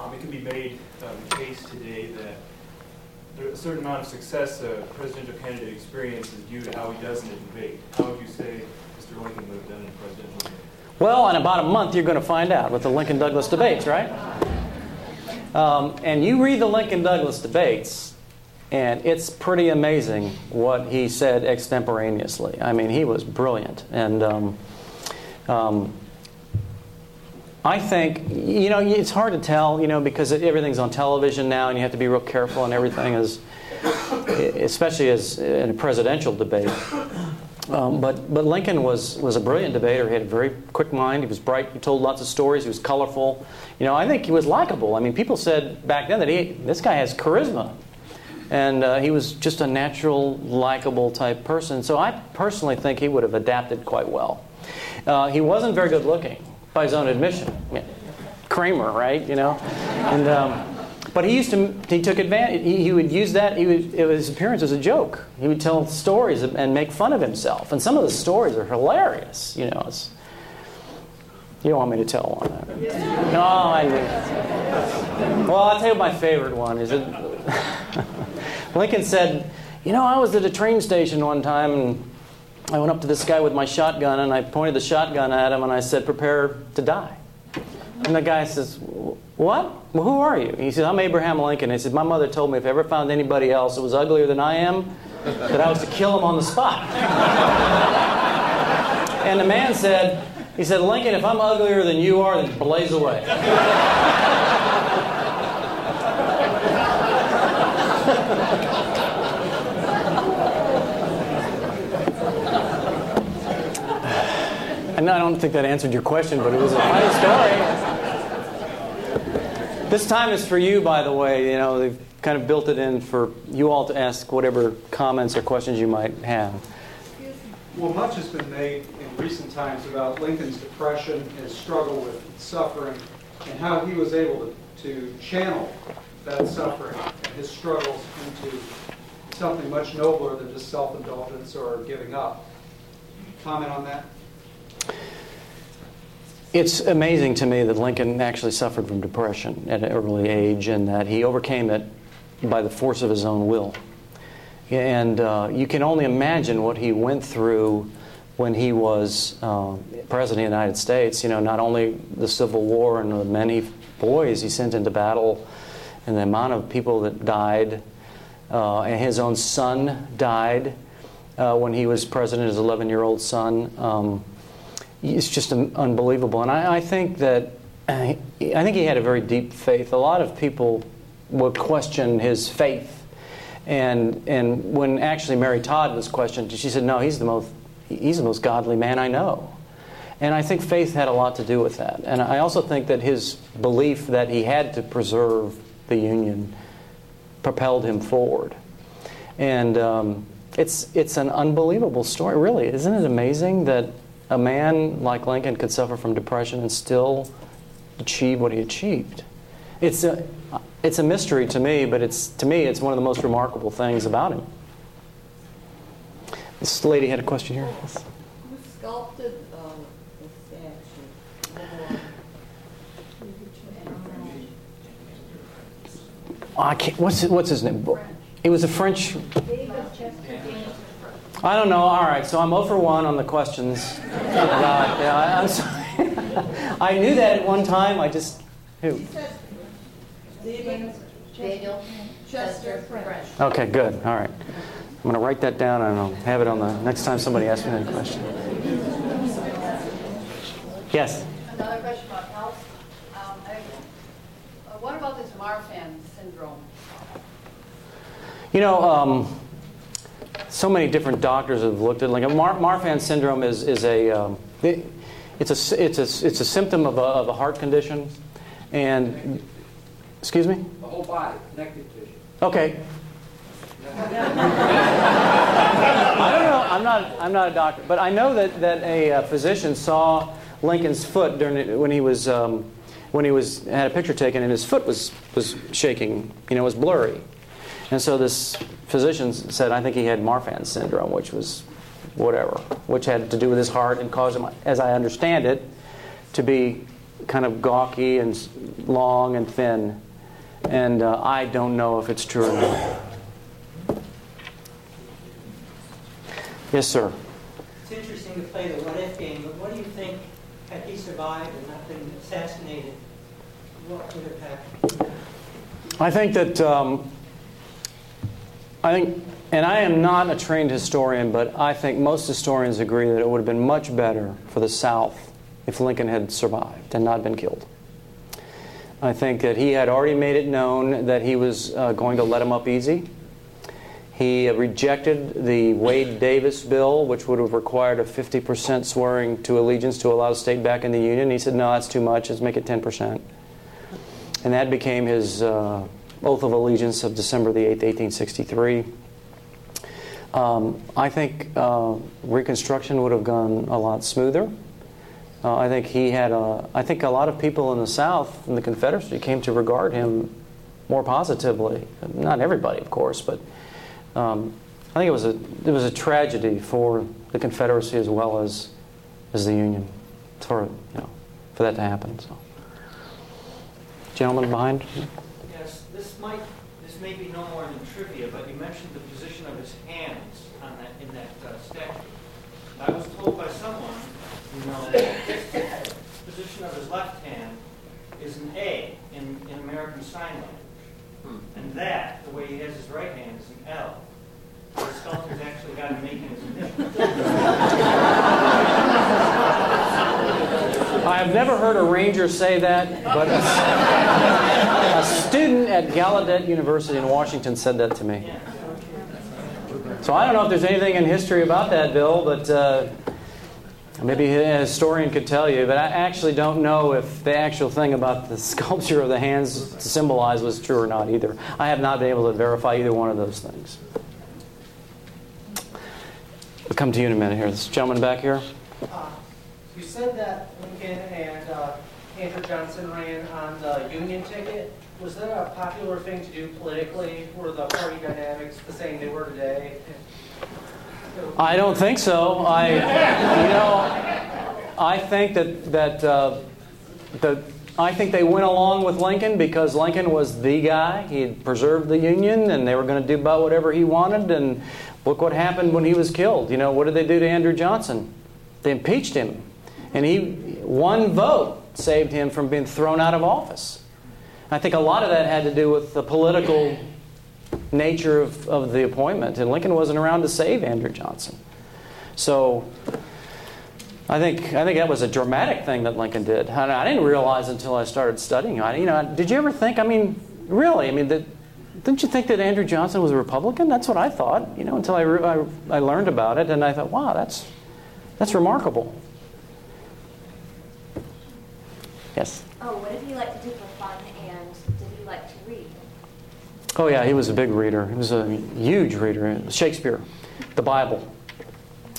Um, it can be made um, case today that a certain amount of success a presidential candidate experience is due to how he does in a debate. How would you say Mr. Lincoln would have done in a presidential debate? Well, in about a month, you're going to find out with the Lincoln Douglas debates, right? Um, and you read the Lincoln Douglas debates, and it's pretty amazing what he said extemporaneously. I mean, he was brilliant. And um, um, I think, you know, it's hard to tell, you know, because everything's on television now and you have to be real careful and everything is, especially as in a presidential debate. Um, but, but Lincoln was, was a brilliant debater. He had a very quick mind. He was bright. He told lots of stories. He was colorful. You know, I think he was likable. I mean, people said back then that he, this guy has charisma. And uh, he was just a natural, likable type person. So I personally think he would have adapted quite well. Uh, he wasn't very good looking by his own admission. Yeah. Kramer, right? You know, and um, but he used to he took advantage. He, he would use that. He would it, his appearance was a joke. He would tell stories and make fun of himself, and some of the stories are hilarious. You know, you don't want me to tell one. No, I. Well, I'll tell you my favorite one is it. (laughs) Lincoln said, "You know, I was at a train station one time and." I went up to this guy with my shotgun and I pointed the shotgun at him and I said, Prepare to die. And the guy says, What? Well, who are you? He says, I'm Abraham Lincoln. He said, My mother told me if I ever found anybody else that was uglier than I am, that I was to kill him on the spot. and the man said, He said, Lincoln, if I'm uglier than you are, then blaze away. And I don't think that answered your question, but it was a funny story. This time is for you, by the way. You know, they've kind of built it in for you all to ask whatever comments or questions you might have. Well, much has been made in recent times about Lincoln's depression, his struggle with suffering, and how he was able to, to channel that suffering and his struggles into something much nobler than just self-indulgence or giving up. Comment on that? It's amazing to me that Lincoln actually suffered from depression at an early age and that he overcame it by the force of his own will. And uh, you can only imagine what he went through when he was uh, president of the United States. You know, not only the Civil War and the many boys he sent into battle and the amount of people that died, uh, and his own son died uh, when he was president, his 11 year old son. Um, it's just unbelievable. And I, I think that I think he had a very deep faith. A lot of people would question his faith. And, and when actually Mary Todd was questioned, she said, No, he's the, most, he's the most godly man I know. And I think faith had a lot to do with that. And I also think that his belief that he had to preserve the Union propelled him forward. And um, it's, it's an unbelievable story, really. Isn't it amazing that a man like Lincoln could suffer from depression and still achieve what he achieved. It's a, it's a mystery to me, but it's, to me, it's one of the most remarkable things about him. This lady had a question here. Who sculpted uh, the statue? I can't, what's, what's his name? It was a French. I don't know. All right, so I'm 0 for 1 on the questions. About, yeah, I, am sorry. (laughs) I knew that at one time. I just. Who? Daniel Chester French. Okay, good. All right. I'm going to write that down and I'll have it on the next time somebody asks me that question. Yes? Another question about health. Um, I, uh, what about this Marfan syndrome? You know, um, so many different doctors have looked at like Mar- Marfan syndrome is is a um, it, it's a it's a it's a symptom of a, of a heart condition, and excuse me. The whole body, connective tissue. Okay. I don't know. I'm not. I'm not a doctor, but I know that that a, uh, physician saw Lincoln's foot during when he was um, when he was had a picture taken, and his foot was was shaking. You know, it was blurry. And so this physician said, I think he had Marfan syndrome, which was whatever, which had to do with his heart and caused him, as I understand it, to be kind of gawky and long and thin. And uh, I don't know if it's true or not. Yes, sir. It's interesting to play the what if game, but what do you think, had he survived and not been assassinated, what would have happened? I think that um, I think, and I am not a trained historian, but I think most historians agree that it would have been much better for the South if Lincoln had survived and not been killed. I think that he had already made it known that he was uh, going to let him up easy. He rejected the Wade Davis bill, which would have required a 50% swearing to allegiance to allow the state back in the Union. He said, no, that's too much. Let's make it 10%. And that became his uh, oath of allegiance of December the 8th, 1863. Um, I think uh, Reconstruction would have gone a lot smoother. Uh, I think he had a. I think a lot of people in the South, in the Confederacy, came to regard him more positively. Not everybody, of course, but um, I think it was a it was a tragedy for the Confederacy as well as as the Union for you know for that to happen. So, gentleman behind. Might, this may be no more than trivia, but you mentioned the position of his hands on that, in that uh, statue. I was told by someone, you know, the position of his left hand is an A in, in American Sign Language. And that, the way he has his right hand, is an L. The sculptor's actually got him making his initials. (laughs) I have never heard a ranger say that, but at Gallaudet University in Washington said that to me. So I don't know if there's anything in history about that, Bill, but uh, maybe a historian could tell you. But I actually don't know if the actual thing about the (laughs) sculpture of the hands to symbolize was true or not either. I have not been able to verify either one of those things. We'll come to you in a minute here. This gentleman back here. Uh, You said that Lincoln and uh, Andrew Johnson ran on the Union ticket. Was that a popular thing to do politically? Were the party dynamics the same they were today? I don't think so. I, you know, I think that that uh, the I think they went along with Lincoln because Lincoln was the guy. He preserved the Union, and they were going to do about whatever he wanted. And look what happened when he was killed. You know, what did they do to Andrew Johnson? They impeached him, and he one vote saved him from being thrown out of office. I think a lot of that had to do with the political nature of, of the appointment, and Lincoln wasn't around to save Andrew Johnson. So I think I think that was a dramatic thing that Lincoln did. And I didn't realize until I started studying. I, you know, did you ever think? I mean, really? I mean, that, didn't you think that Andrew Johnson was a Republican? That's what I thought. You know, until I, re- I, I learned about it, and I thought, wow, that's that's remarkable. Yes. Oh, what did he like to do for fun, and did he like to read? Oh yeah, he was a big reader. He was a huge reader. Shakespeare, the Bible.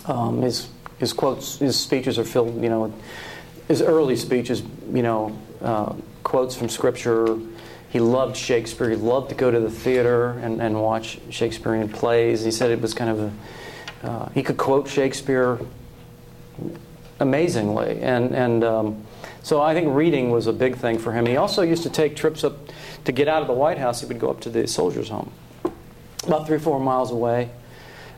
Um, his his quotes, his speeches are filled. You know, his early speeches. You know, uh, quotes from Scripture. He loved Shakespeare. He loved to go to the theater and, and watch Shakespearean plays. He said it was kind of a. Uh, he could quote Shakespeare amazingly, and and um, so I think reading was a big thing for him. He also used to take trips up to get out of the White House. He would go up to the soldiers' home, about three or four miles away,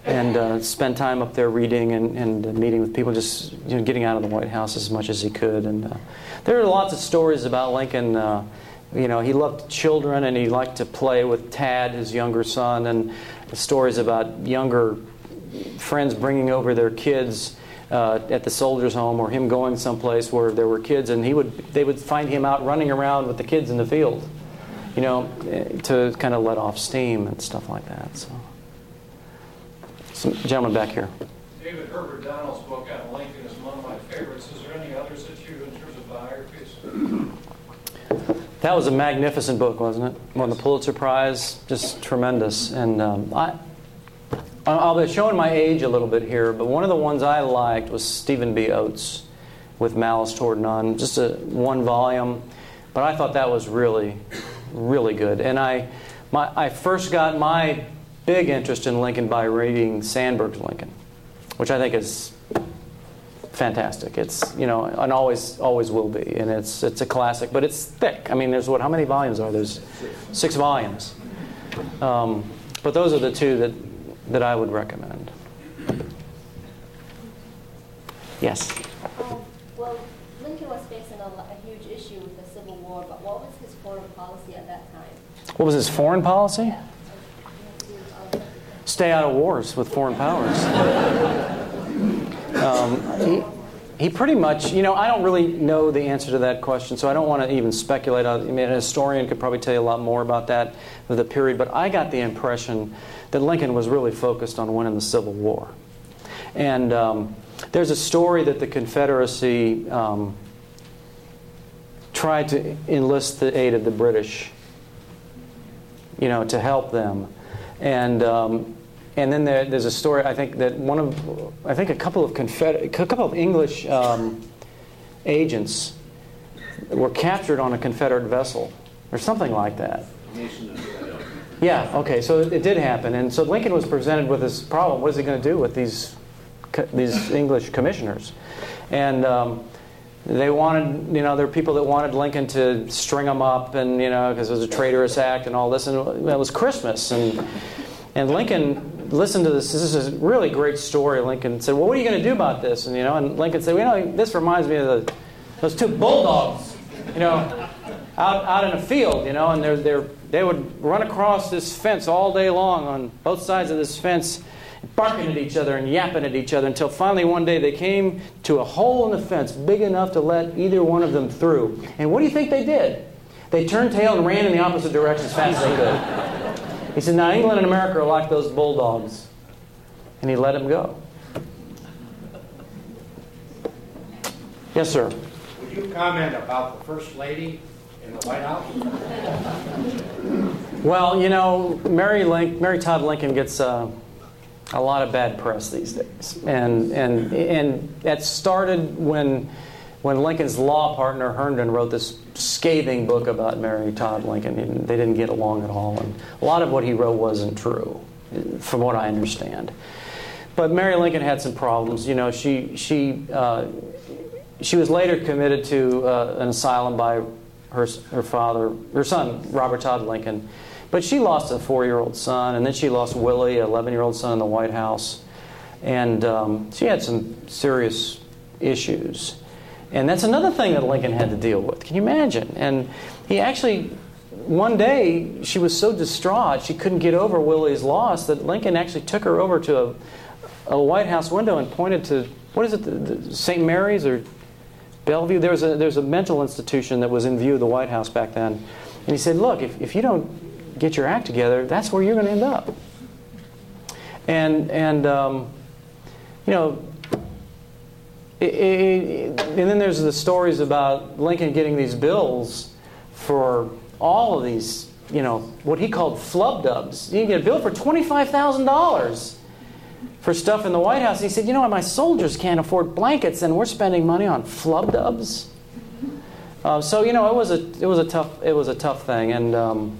and uh, spend time up there reading and, and uh, meeting with people, just you know, getting out of the White House as much as he could. And uh, there are lots of stories about Lincoln. Uh, you know, he loved children and he liked to play with Tad, his younger son, and stories about younger friends bringing over their kids uh, at the soldiers' home, or him going someplace where there were kids, and he would they would find him out running around with the kids in the field, you know, to kind of let off steam and stuff like that. So, some gentleman back here. David Herbert Donald's book on Lincoln is one of my favorites. Is there any others that you, in terms of biographies? That was a magnificent book, wasn't it? Won the Pulitzer Prize, just tremendous. And um, I, I'll be showing my age a little bit here, but one of the ones I liked was Stephen B. Oates with Malice Toward None, just a one volume. But I thought that was really, really good. And I, my, I first got my big interest in Lincoln by reading Sandburg's Lincoln, which I think is fantastic. It's you know, and always always will be, and it's it's a classic, but it's thick. I mean, there's what? How many volumes are there? There's six volumes. Um, but those are the two that that I would recommend. Yes. Um, well, Lincoln was facing a, lo- a huge issue with the Civil War, but what was his foreign policy at that time? What was his foreign policy? Stay out of wars with foreign powers. um, he, he pretty much, you know, I don't really know the answer to that question, so I don't want to even speculate. I mean, a historian could probably tell you a lot more about that, of the period, but I got the impression that Lincoln was really focused on winning the Civil War. And um, there's a story that the Confederacy um, tried to enlist the aid of the British, you know, to help them. And um, and then there, there's a story. I think that one of, I think a couple of Confeder- a couple of English um, agents were captured on a Confederate vessel, or something like that. Yeah, okay, so it did happen. And so Lincoln was presented with this problem. What is he going to do with these, these English commissioners? And um, they wanted, you know, there were people that wanted Lincoln to string them up and, you know, because it was a traitorous act and all this. And it was Christmas. And, and Lincoln listened to this. This is a really great story. Lincoln said, well, what are you going to do about this? And, you know, and Lincoln said, well, you know, this reminds me of the, those two bulldogs, you know, out, out in a field, you know, and they're, they're they would run across this fence all day long on both sides of this fence, barking at each other and yapping at each other until finally one day they came to a hole in the fence big enough to let either one of them through. And what do you think they did? They turned tail and ran in the opposite direction as fast as they could. He said, Now England and America are like those bulldogs. And he let them go. Yes, sir. Would you comment about the First Lady in the White House? Well, you know, Mary, Link, Mary Todd Lincoln gets uh, a lot of bad press these days, and and and that started when when Lincoln's law partner Herndon wrote this scathing book about Mary Todd Lincoln. And They didn't get along at all, and a lot of what he wrote wasn't true, from what I understand. But Mary Lincoln had some problems. You know, she she uh, she was later committed to uh, an asylum by her, her father, her son, Robert Todd Lincoln. But she lost a four year old son, and then she lost Willie, an 11 year old son in the White House. And um, she had some serious issues. And that's another thing that Lincoln had to deal with. Can you imagine? And he actually, one day, she was so distraught she couldn't get over Willie's loss that Lincoln actually took her over to a, a White House window and pointed to, what is it, St. Mary's or Bellevue? There was, a, there a mental institution that was in view of the White House back then. And he said, Look, if, if you don't get your act together, that's where you're going to end up. And, and um, you know, it, it, and then there's the stories about Lincoln getting these bills for all of these, you know, what he called flub dubs. You get a bill for $25,000 for stuff in the White House. And he said, you know what, my soldiers can't afford blankets and we're spending money on flub dubs. Uh, so, you know, it was a, it was a, tough, it was a tough thing. And um,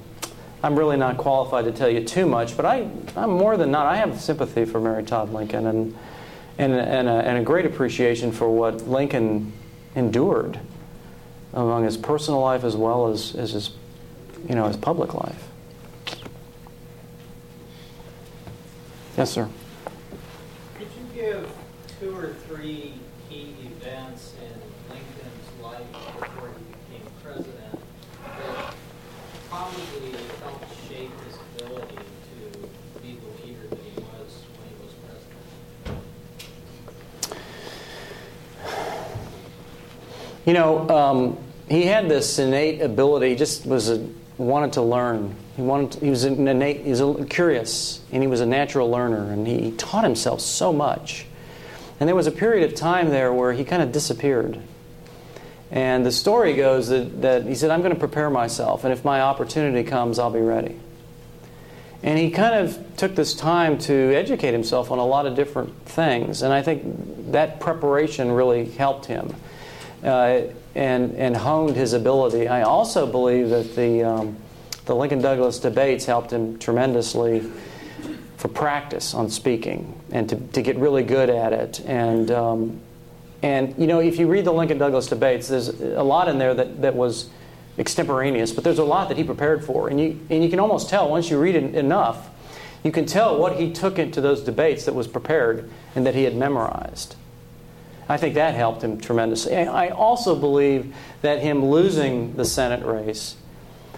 I'm really not qualified to tell you too much, but I, I'm more than not, I have sympathy for Mary Todd Lincoln and, and, and, a, and a great appreciation for what Lincoln endured among his personal life as well as, as his, you know, his public life. Yes, sir. Could you give two or three key events in Lincoln's life before he became president that probably helped shape his ability to be the leader that he was when he was president? You know, um, he had this innate ability. He just was a, wanted to learn. He wanted. To, he was an innate. He was a, curious, and he was a natural learner. And he, he taught himself so much. And there was a period of time there where he kind of disappeared. And the story goes that, that he said, "I'm going to prepare myself, and if my opportunity comes, I'll be ready." And he kind of took this time to educate himself on a lot of different things. And I think that preparation really helped him uh, and, and honed his ability. I also believe that the, um, the Lincoln Douglas debates helped him tremendously for practice on speaking and to, to get really good at it. And, um, and, you know, if you read the Lincoln Douglas debates, there's a lot in there that, that was extemporaneous, but there's a lot that he prepared for. And you, and you can almost tell once you read it enough, you can tell what he took into those debates that was prepared and that he had memorized. I think that helped him tremendously. I also believe that him losing the Senate race,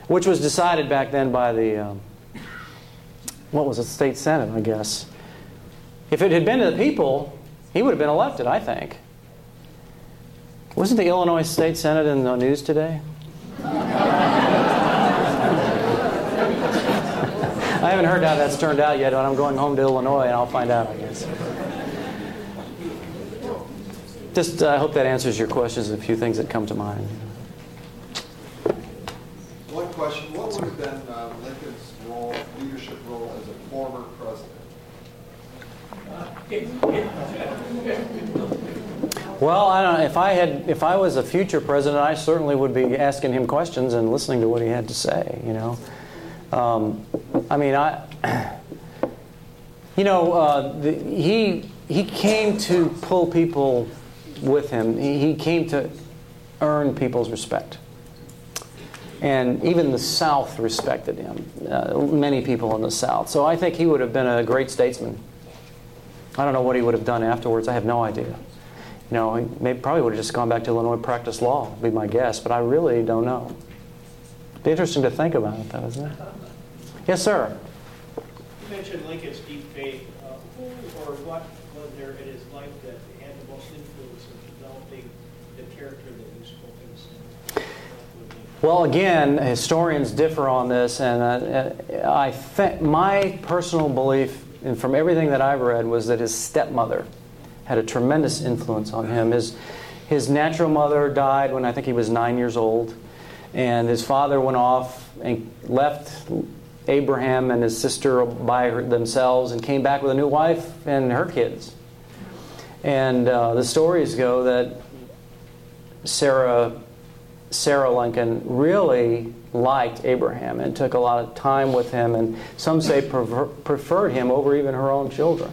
which was decided back then by the, um, what was it, state Senate, I guess. If it had been to the people, he would have been elected, I think. Wasn't the Illinois State Senate in the news today? (laughs) I haven't heard how that's turned out yet, but I'm going home to Illinois and I'll find out, I guess. Just, uh, I hope that answers your questions, a few things that come to mind. One question, what would have been uh, Lincoln's role, leadership role as a former president? Well, I don't know. If I had, if I was a future president, I certainly would be asking him questions and listening to what he had to say. You know, um, I mean, I, (clears throat) you know, uh, the, he he came to pull people with him. He, he came to earn people's respect, and even the South respected him. Uh, many people in the South. So I think he would have been a great statesman. I don't know what he would have done afterwards. I have no idea. You know, he may, probably would have just gone back to Illinois, practice law, be my guess, but I really don't know. It'd Be interesting to think about it, though, isn't it? Yes, sir. You mentioned Lincoln's deep faith. Uh, who or what was there in his life that had the most influence in developing the character that you spoke of? Well, again, historians differ on this, and uh, I think my personal belief, and from everything that I've read, was that his stepmother had a tremendous influence on him. His, his natural mother died when I think he was nine years old, and his father went off and left Abraham and his sister by themselves and came back with a new wife and her kids. And uh, the stories go that Sarah, Sarah Lincoln really liked Abraham and took a lot of time with him, and some say prefer, preferred him over even her own children.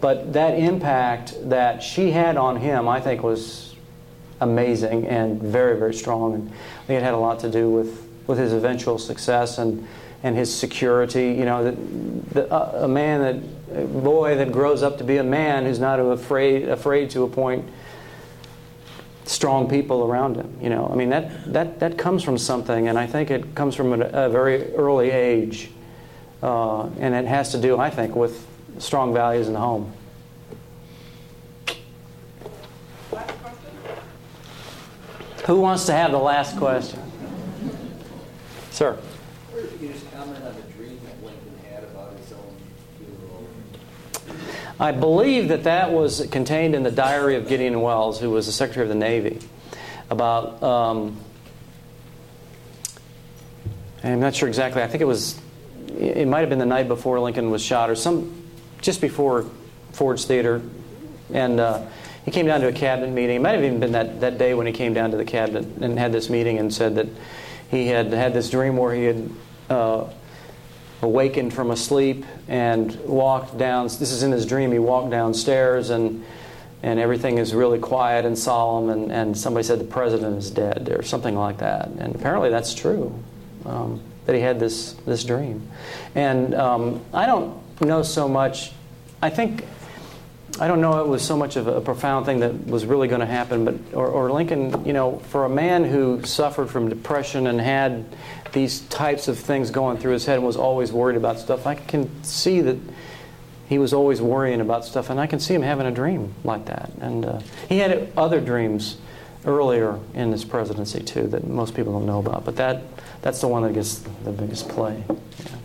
But that impact that she had on him, I think, was amazing and very, very strong. And I think it had a lot to do with, with his eventual success and, and his security. You know, the, the, uh, a man that, a boy that grows up to be a man who's not afraid, afraid to appoint strong people around him. You know, I mean, that, that, that comes from something, and I think it comes from a, a very early age. Uh, and it has to do, I think, with strong values in the home. Who wants to have the last question? Sir. I believe that that was contained in the diary of Gideon Welles, who was the Secretary of the Navy, about. Um, I'm not sure exactly. I think it was. It might have been the night before Lincoln was shot, or some, just before Ford's Theater, and uh, he came down to a cabinet meeting. It might have even been that, that day when he came down to the cabinet and had this meeting and said that he had had this dream where he had uh, awakened from a sleep and walked down. This is in his dream. He walked downstairs and and everything is really quiet and solemn. And, and somebody said the president is dead or something like that. And apparently that's true. Um, that he had this this dream, and um, I don't know so much. I think I don't know it was so much of a profound thing that was really going to happen, but or, or, Lincoln, you know, for a man who suffered from depression and had these types of things going through his head and was always worried about stuff, I can see that he was always worrying about stuff, and I can see him having a dream like that. And uh, he had other dreams earlier in his presidency too that most people don't know about, but that that's the one that gets the biggest play. Yeah.